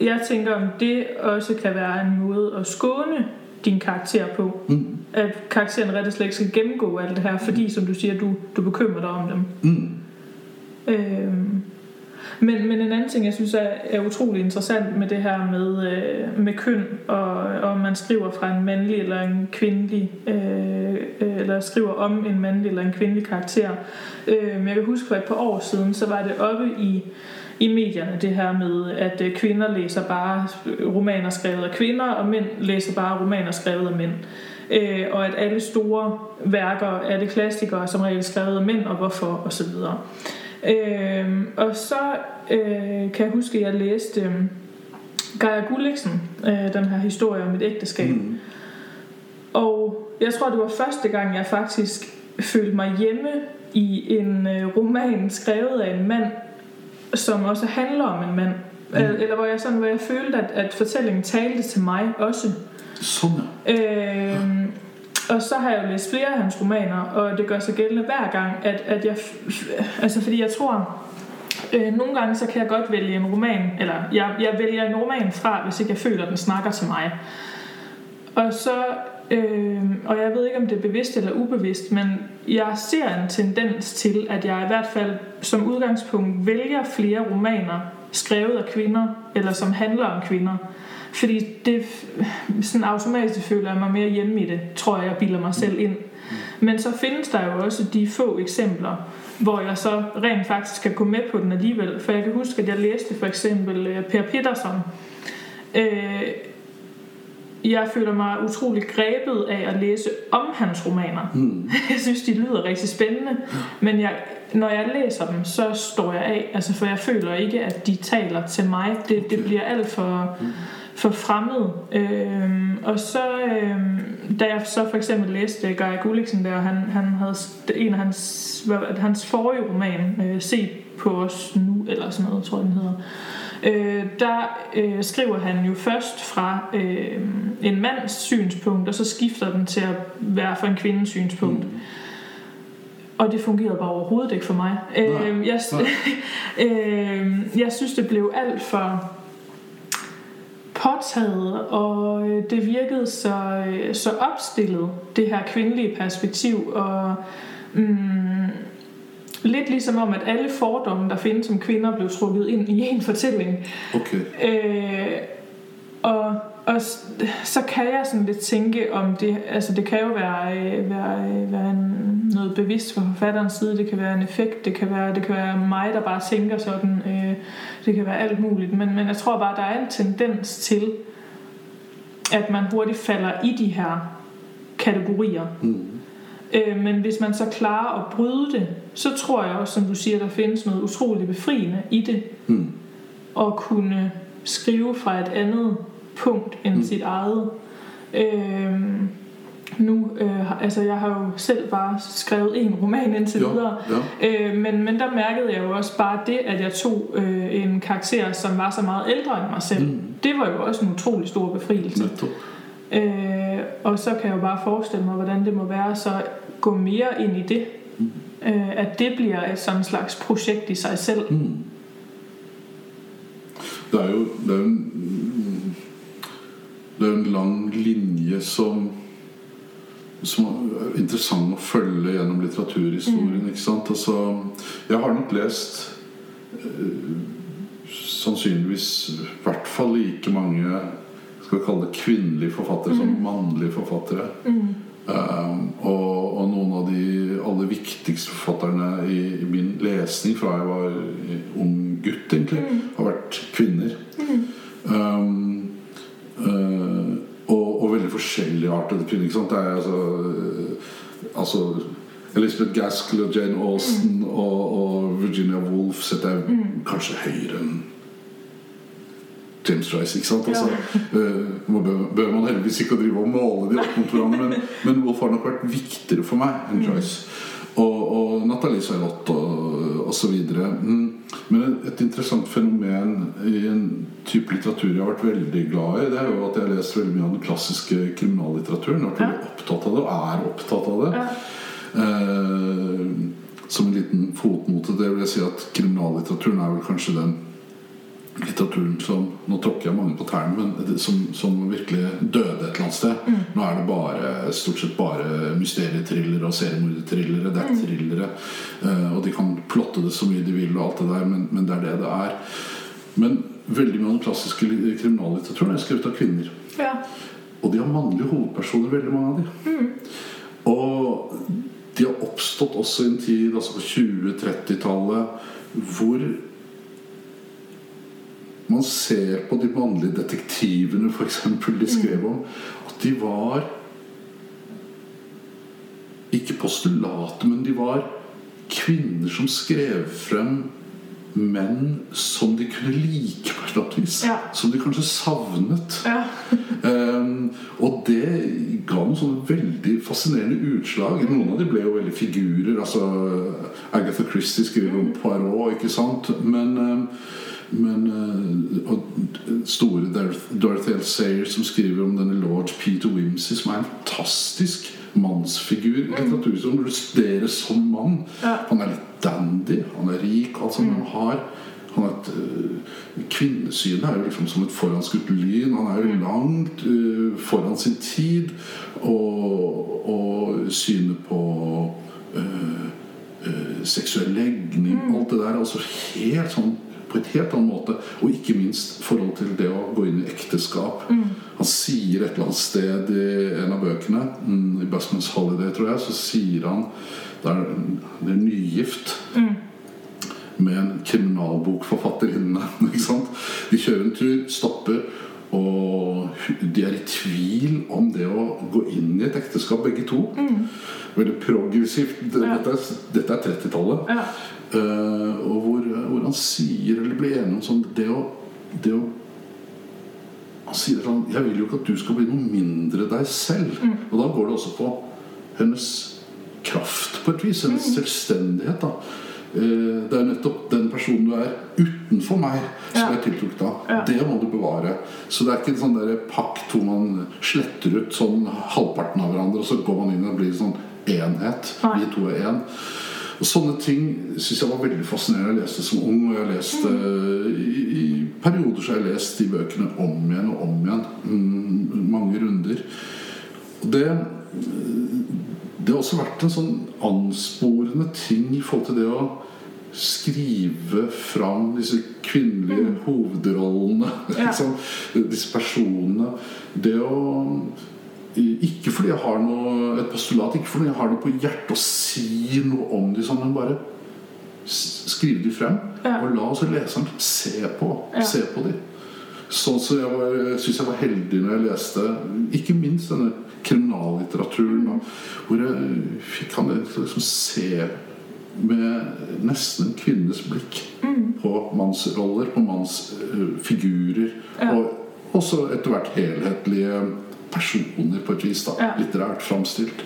[SPEAKER 1] Jeg tænker, om det også kan være en måde at skåne din karakter på.
[SPEAKER 2] Mm.
[SPEAKER 1] At karakteren rett og slett ikke skal gennemgå alt det her, fordi, som du siger, du, du bekymrer dig om dem.
[SPEAKER 2] Mm.
[SPEAKER 1] Øhm, men, men en anden ting, jeg synes er, er utrolig interessant med det her med, øh, med køn, og, og om man skriver fra en mandlig eller en kvindelig, øh, øh, eller skriver om en mandlig eller en kvindelig karakter. Øh, jeg kan huske for et par år siden, så var det oppe i, i medierne det her med, at øh, kvinder læser bare romaner skrevet af kvinder, og mænd læser bare romaner skrevet af mænd. Øh, og at alle store værker er det klassikere, som regel skrevet af mænd, og hvorfor, og så videre. Øh, og så øh, kan jeg huske, at jeg læste øh, Geir Gulliksen, øh, den her historie om et ægteskab.
[SPEAKER 2] Mm.
[SPEAKER 1] Og jeg tror, det var første gang, jeg faktisk følte mig hjemme i en øh, roman skrevet af en mand, som også handler om en mand.
[SPEAKER 2] Mm.
[SPEAKER 1] Øh, Eller hvor jeg, sådan, hvor jeg følte, at, at fortællingen talte til mig også.
[SPEAKER 2] Ja.
[SPEAKER 1] Øh, og så har jeg jo læst flere af hans romaner, og det gør sig gældende hver gang, at, at jeg... Altså, fordi jeg tror... Øh, nogle gange så kan jeg godt vælge en roman, eller jeg, jeg vælger en roman fra, hvis ikke jeg føler, at den snakker til mig. Og så, øh, og jeg ved ikke om det er bevidst eller ubevidst, men jeg ser en tendens til, at jeg i hvert fald som udgangspunkt vælger flere romaner skrevet af kvinder, eller som handler om kvinder. Fordi det sådan automatisk føler jeg mig mere hjemme i det, tror jeg, jeg bilder mig selv ind. Men så findes der jo også de få eksempler, hvor jeg så rent faktisk kan gå med på den alligevel. For jeg kan huske, at jeg læste for eksempel øh, Per Petersen, Øh, jeg føler mig utrolig grebet af at læse om hans romaner.
[SPEAKER 2] Mm. [laughs]
[SPEAKER 1] Jeg synes, de lyder rigtig spændende, men jeg, når jeg læser dem, så står jeg af, altså for jeg føler ikke, at de taler til mig. Det, det bliver alt for, for fremmed. Øhm, og så, øhm, da jeg så for eksempel læste Geir Gulliksen der, han, han havde en af hans, hvad, hans forrige roman, øh, Set på os nu, eller sådan noget, tror jeg den hedder, øh, der øh, skriver han jo først fra øh, en mands synspunkt, og så skifter den til at være fra en kvindes synspunkt. Mm. Og det fungerede bare overhovedet ikke for mig.
[SPEAKER 2] Nej,
[SPEAKER 1] Øh, jeg, [laughs] øh, jeg synes, det blev alt for påtaget, og øh, det virkede så, øh, så opstillet, det her kvindelige perspektiv, og mm, lidt ligesom om, at alle fordomme, der findes om kvinder, blev trukket ind i en fortælling.
[SPEAKER 2] Ok.
[SPEAKER 1] Øh, og, og så kan jeg sådan lidt tænke om det, altså det kan jo være, øh, være, øh, være en, noget bevidst fra forfatterens side, det kan være en effekt, det kan være, det kan være mig, der bare tænker sådan, øh, det kan være alt muligt, men, men jeg tror bare, der er en tendens til, at man hurtigt falder i de her kategorier.
[SPEAKER 2] Mm.
[SPEAKER 1] Øh, men hvis man så klarer at bryde det, så tror jeg også, som du siger, der findes noget utroligt befriende i det,
[SPEAKER 2] Mm.
[SPEAKER 1] at kunne skrive fra et andet punkt end mm. sit eget. Øhm, nu, øh, altså jeg har jo selv bare skrevet en roman indtil
[SPEAKER 2] Ja,
[SPEAKER 1] videre,
[SPEAKER 2] ja.
[SPEAKER 1] øh, men, men der mærkede jeg jo også bare det, at jeg tog øh, en karakter, som var så meget ældre end mig selv.
[SPEAKER 2] Mm.
[SPEAKER 1] Det var jo også en utrolig stor befrielse.
[SPEAKER 2] Nettopp.
[SPEAKER 1] Øh, og så kan jeg jo bare forestille mig, hvordan det må være så gå mere ind i det.
[SPEAKER 2] Mm.
[SPEAKER 1] Øh, at det bliver et sådan slags projekt i sig selv.
[SPEAKER 2] Mm. Det er jo det er en, det er en lang linje som som er interessant å følge gjennom litteraturhistorien. ikke sant? Altså, jeg har nok lest eh, sannsynligvis i hvert fall like mange skal vi kalle det kvinnelige forfattere som mannlige forfattere.
[SPEAKER 1] Mm.
[SPEAKER 2] Um, og, og noen av de aller viktigste forfatterne i, i min lesning fra jeg var ung gutt, egentlig, har vært kvinner. Um, eh, og, og veldig forskjelligartede kvinner. Ikke sant? Det er altså, eh, altså Elizabeth Gaskell og Jane Austen og, og Virginia Woolf setter jeg kanskje høyere enn James Joyce. ikke sant? Altså, eh, nå bør, bør man heldigvis ikke drive og måle de opp mot hverandre, men, men Wolf har nok vært viktigere for meg enn Joyce. Og, og Nathalie Charlotte og, og så videre. Mm. Men et, interessant fenomen i en type litteratur jeg har vært veldig glad i, det er jo at jeg har lest veldig mye av den klassiske kriminallitteraturen. Jeg har vært veldig opptatt av det, og er opptatt av det.
[SPEAKER 1] Ja.
[SPEAKER 2] Eh, som en liten fotnote det vil jeg si at kriminallitteraturen er vel kanskje den litteraturen som Nå tråkker jeg mange på tærne, men som, som virkelig døde et eller annet sted. Nå er det bare, stort sett bare mysterietrillere og seriemorderthrillere. Det er thrillere. eh, og de kan plotte det så mye de vil, og alt det der, men, men det er det det er. Men veldig mye av den klassiske li- kriminallitteraturen er skrevet av kvinner.
[SPEAKER 1] Ja.
[SPEAKER 2] Og de har mannlige hovedpersoner, veldig mange av de. Og de har oppstått også i en tid, altså på 20-30-tallet, hvor man ser på de mannlige detektivene, for eksempel, de skrev om, at de var ikke postulater, men de var kvinner som skrev frem menn som de kunne like på et eller annet vis.
[SPEAKER 1] Ja.
[SPEAKER 2] Som de kanskje savnet.
[SPEAKER 1] Ja. [laughs]
[SPEAKER 2] Ehm, og det ga noen sånne veldig fascinerende utslag. Noen av dem ble jo veldig figurer. altså Agatha Christie skriver om Poirot, ikke sant? Men, ehm, men eh, og store Dorothy. Sayers som skriver om denne lord Peter Wimsey, som er en fantastisk mannsfigur i litteratur. Som du studerer som mann. Han er litt dandy, han er rik, altså, men han har han har et, øh, Kvinnesynet er jo liksom som et foranskutt lyn. Han er jo langt øh, foran sin tid. Og, og synet på øh, seksuell legning Alt det der er altså helt sånn på et helt annen måte. Og ikke minst forhold til det å gå inn i ekteskap. Han sier et eller annet sted i en av bøkene, mm, i Busman's Holiday, tror jeg, så sier han Det er, det er nygift med en kriminalbokforfatterinne. [laughs] Ikke sant? De kjører en tur, stopper, og de er i tvil om det å gå inn i et ekteskap, begge to. Veldig progressivt. Dette er, dette er 30-tallet.
[SPEAKER 1] Ja.
[SPEAKER 2] Eh, og hvor, hvor han sier, eller blir enig om sånn Det å, det å Han sier sånn Jeg vil jo ikke at du skal bli noe mindre deg selv. Og da går det også på hennes kraft, på et vis. Hennes selvstendighet. da Eh, Det er nettopp den personen du er utenfor meg, som
[SPEAKER 1] Ja.
[SPEAKER 2] er tiltrukket av.
[SPEAKER 1] Ja.
[SPEAKER 2] Det må du bevare. Så det er ikke en sånn der pakt hvor man sletter ut sånn halvparten av hverandre, og så går man inn og blir en sånn enhet. Vi to er én. Og Sånne ting syns jeg var veldig fascinerende. Jeg leste som ung, og jeg leste i, i perioder så har jeg lest de bøkene om igjen og om igjen. Mm, mange runder. Og det det har også vært en sånn ansporende ting i forhold til det å skrive fram disse kvinnelige hovedrollene. [laughs]
[SPEAKER 1] Ja.
[SPEAKER 2] Liksom, disse personene. Det å Ikke fordi jeg har noe, et postulat, ikke fordi jeg har noe på hjertet å si noe om dem, sånn, men bare skrive de frem.
[SPEAKER 1] Ja.
[SPEAKER 2] Og la også leseren se på,
[SPEAKER 1] Ja.
[SPEAKER 2] se på dem. Sånn som jeg var, synes jeg var heldig når jeg leste ikke minst denne kriminallitteraturen. da, Hvor jeg fikk å liksom se med nesten en kvinnes blikk på mannsroller, på mannsfigurer.
[SPEAKER 1] Ja.
[SPEAKER 2] Og også etter hvert helhetlige personer på et vis. da,
[SPEAKER 1] Ja.
[SPEAKER 2] Litterært framstilt.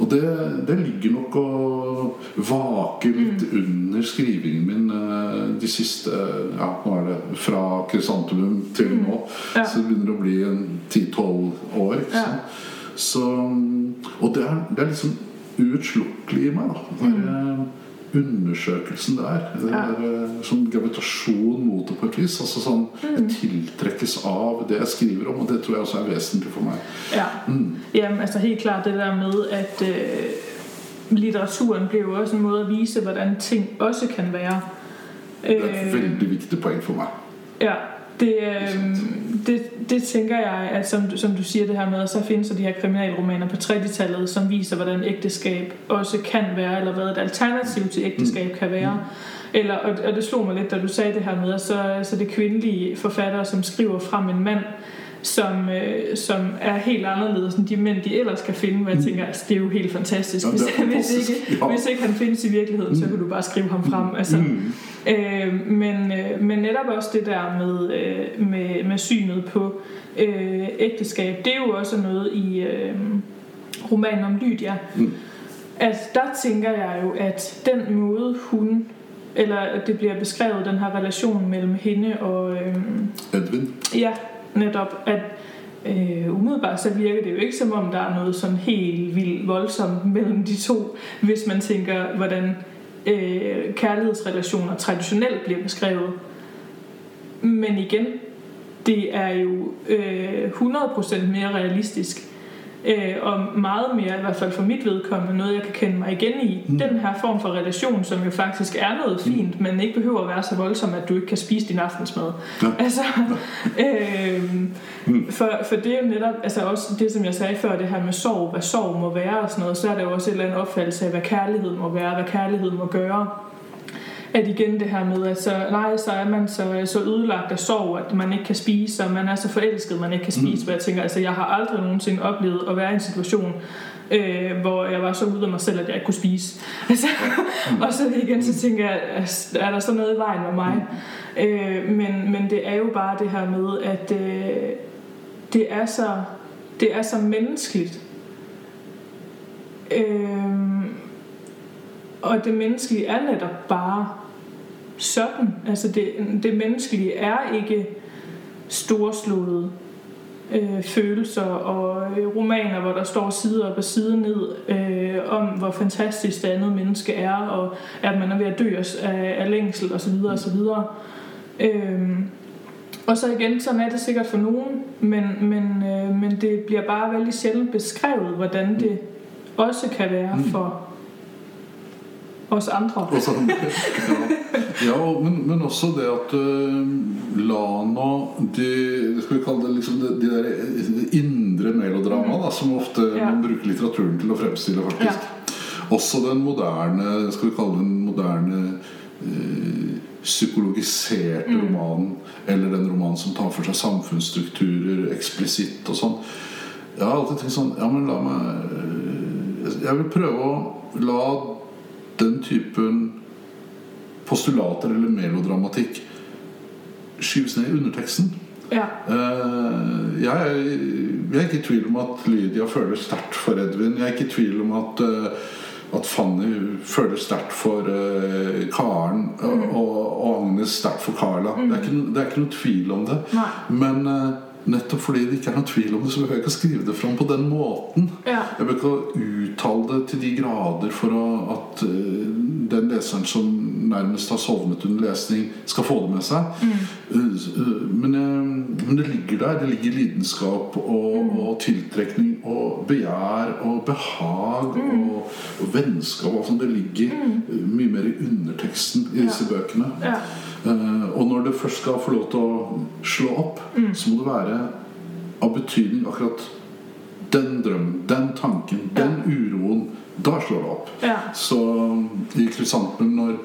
[SPEAKER 2] Og det, det ligger nok og vaker litt under skrivingen min eh, de siste Ja, nå er det fra krysantemum til nå.
[SPEAKER 1] Ja.
[SPEAKER 2] Så det begynner å bli en 10-12 år.
[SPEAKER 1] Ja.
[SPEAKER 2] Så, og det er, det er liksom uutslukkelig i meg, da. Eh, undersøkelsen der. Det
[SPEAKER 1] Ja.
[SPEAKER 2] eh, sånn gravitasjon mot det på et vis. Altså sånn, Jeg tiltrekkes av det jeg skriver om, og det tror jeg også er vesentlig for meg.
[SPEAKER 1] Ja. Jamen, altså helt klart det der med, at øh, litteraturen bliver jo også en måde at vise, hvordan ting også kan være.
[SPEAKER 2] Det er et
[SPEAKER 1] Øh,
[SPEAKER 2] veldig viktig poeng for meg.
[SPEAKER 1] Ja, det, øh, det, det tænker jeg, at som, du- som du siger det her med, så findes der de her kriminalromaner på 30-tallet, som viser, hvordan ægteskab også kan være, eller hvad et alternativ til ægteskab kan være. Eller, og, og det slog mig lidt, da du sagde det her med, at så, så det kvindelige forfattere, som skriver frem en mand, som, øh, som er helt anderledes end de mænd, de ellers kan finde, hvor jeg tænker, altså, det er jo helt fantastisk.
[SPEAKER 2] Ja,
[SPEAKER 1] Hvis,
[SPEAKER 2] er
[SPEAKER 1] hvis, ikke,
[SPEAKER 2] Ja.
[SPEAKER 1] hvis ikke han findes i virkeligheden, så kan du bare skrive ham frem. Altså, Øh, men, øh, men netop også det der med, øh, med, med synet på øh, ægteskab, det er jo også noget i øh, romanen om Lydia. Mm. At der tænker jeg jo, at den måde hun eller at det bliver beskrevet, den her relation mellem hende og... Øh,
[SPEAKER 2] Edvin?
[SPEAKER 1] Ja, netop, at øh, umiddelbart så virker det jo ikke som om, der er noget sådan helt vildt voldsomt mellem de to, hvis man tænker, hvordan øh, kærlighedsrelationer traditionelt bliver beskrevet. Men igen, det er jo øh, 100% mere realistisk øh, og meget mere, i hvert fald for mit vedkommende, noget jeg kan kende mig igen i. Mm. Den her form for relation, som jo faktisk er noget mm. fint, mm. men ikke behøver at være så voldsom, at du ikke kan spise din aftensmad. Ja. [laughs] Altså, øh, mm. for, for det er jo netop, altså også det, som jeg sagde før, det her med sorg, hvad sorg må være og sådan noget, så er der jo også et eller andet opfattelse af, hvad kærlighed må være, hvad kærlighed må gøre at igen det her med, at så, nej, så er man så, så ødelagt af sorg, at man ikke kan spise, og man er så forelsket, man ikke kan spise, mm. jeg tænker, altså jeg har aldrig nogensinde oplevet at være i en situation, øh, hvor jeg var så ude af mig selv, at jeg ikke kunne spise. [laughs] Altså, mm. og så igen, så tænker jeg, er der så noget i vejen med mig? Mm. Øh, men, men det er jo bare det her med, at øh, det er så det er så menneskeligt. Øh, og det menneskelige er netop bare sådan. Altså det, det menneskelige er ikke storslåede øh, følelser og øh, romaner, hvor der står side op og side ned øh, om, hvor fantastisk det andet menneske er, og at man er ved at dø af, af længsel osv. osv. Øh, og så igen, sådan er det sikkert for nogen, men, men, øh, men det bliver bare veldig sjældent beskrevet, hvordan det også kan være mm. for oss andre.
[SPEAKER 2] Også, [laughs] ja, ja men, men, også det at uh, Lana de, Skal vi kalle det liksom de, de der indre melodrama mm. da, som ofte ja. man bruker litteraturen til å fremstille, faktisk. Ja. Også den moderne Skal vi kalle den moderne uh, psykologiserte mm. romanen, eller den romanen som tar for seg samfunnsstrukturer eksplisitt og sånn. Jeg har alltid tenkt sånn Ja, men la meg Jeg vil prøve å la den typen postulater eller melodramatikk skyves ned i underteksten.
[SPEAKER 1] Ja.
[SPEAKER 2] Uh, jeg, jeg, er, ikke i tvil om at Lydia føler sterkt for Edvin. Jeg er ikke i tvil om at, uh, at Fanny føler sterkt for uh, Karen mm. og, og, Agnes sterkt for Carla. Mm. Det, er ikke, det, er ikke, noe tvil om det.
[SPEAKER 1] Nei.
[SPEAKER 2] Men Nettopp fordi det ikke er noen tvil om det, så behøver jeg ikke skrive det fram på den måten.
[SPEAKER 1] Ja.
[SPEAKER 2] Jeg behøver ikke å uttale det til de grader for å, at uh, den leseren som nærmest har sovnet under lesning, skal få det med seg. Mm. Men, uh, men, det ligger der. Det ligger lidenskap og, mm. og tiltrekning og begjær og behag mm. og, og, vennskap. Altså, det ligger mm. mye mer i underteksten i disse ja. bøkene.
[SPEAKER 1] Ja.
[SPEAKER 2] Uh, og når det først skal få lov til å slå opp, mm. så må det være av betydning akkurat den drømmen, den tanken, den uroen. Da slår det opp.
[SPEAKER 1] Ja.
[SPEAKER 2] Så i Krysanten, når,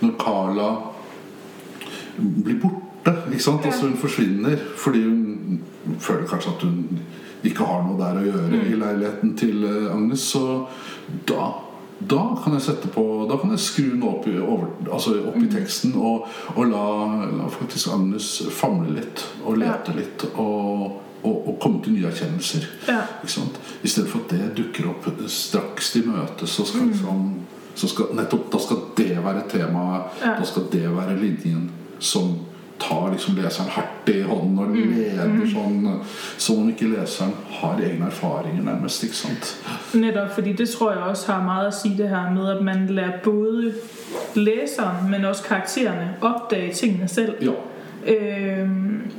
[SPEAKER 2] når Carla blir borte ikke sant? Altså hun forsvinner fordi hun føler kanskje at hun ikke har noe der å gjøre mm. i leiligheten til eh, Agnes, så da da kan jeg sette på Da kan jeg skru den opp i, over, altså opp i mm. teksten og, og la, la, faktisk Agnes famle litt og lete ja. litt og, og, og, komme til nye erkjennelser.
[SPEAKER 1] Ja.
[SPEAKER 2] I stedet for at det dukker opp straks de møtes, så skal, mm. liksom, så skal nettopp da skal det være temaet. Ja. Da skal det være linjen som tar liksom leseren hardt i hånden og mm. leder mm. sånn som om ikke leseren har egne erfaringer, nærmest. ikke sant?
[SPEAKER 1] Netop, fordi det tror jeg også har meget at sige det her med, at man lærer både læseren, men også karaktererne opdage tingene selv.
[SPEAKER 2] Ja.
[SPEAKER 1] Øhm,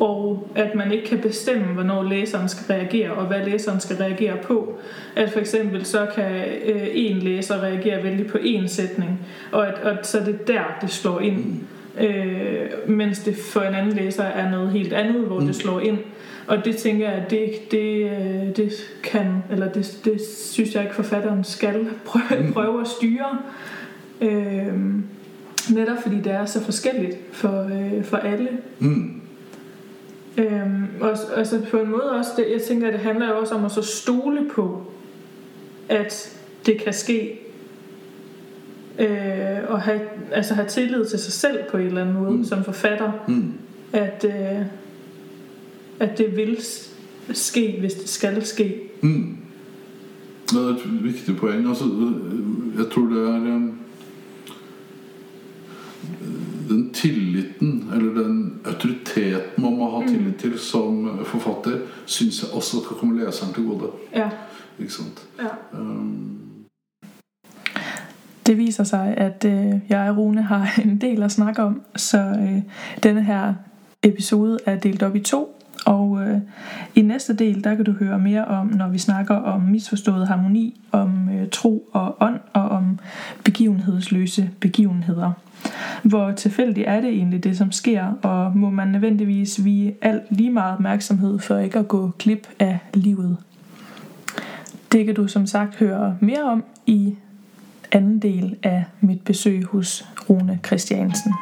[SPEAKER 1] og at man ikke kan bestemme, hvornår læseren skal reagere, og hvad læseren skal reagere på. At for eksempel så kan øh, en læser reagere vældig på en sætning, og, at, og så er det der, det slår ind. Mm. Øh, mens det for en anden læser er noget helt andet, hvor mm. det slår ind. Og det tænker jeg, det, det, øh, det kan, eller det, det synes jeg ikke forfatteren skal prøve, mm. prøve at styre. Øh, netop fordi det er så forskelligt for, øh, for alle.
[SPEAKER 2] Mm.
[SPEAKER 1] Øhm, og altså på en måde også, det, jeg tænker, at det handler jo også om at så stole på, at det kan ske Øh, og have, altså have tillid til sig selv på en eller anden måde mm. som forfatter.
[SPEAKER 2] Mm.
[SPEAKER 1] At, øh, at det vil ske, hvis det skal ske.
[SPEAKER 2] Mm. Det er et viktig poeng. Altså, jeg tror det er eh, Den tilliten, eller den autoriteten man må ha tillit til som forfatter, syns jeg også skal komme leseren til gode.
[SPEAKER 1] Ja,
[SPEAKER 2] Ikke sant?
[SPEAKER 1] ja.
[SPEAKER 2] Um,
[SPEAKER 1] Det viser sig, at øh, jeg og Rune har [laughs] en del at snakke om, så øh, denne her episode er delt op i to. Og øh, i næste del, der kan du høre mere om, når vi snakker om misforstået harmoni, om øh, tro og ånd, og om begivenhedsløse begivenheder. Hvor tilfældigt er det egentlig det, som sker, og må man nødvendigvis vige alt lige meget opmærksomhed for ikke at gå klip af livet. Det kan du som sagt høre mere om i anden del af mit besøg hos Rune Christiansen.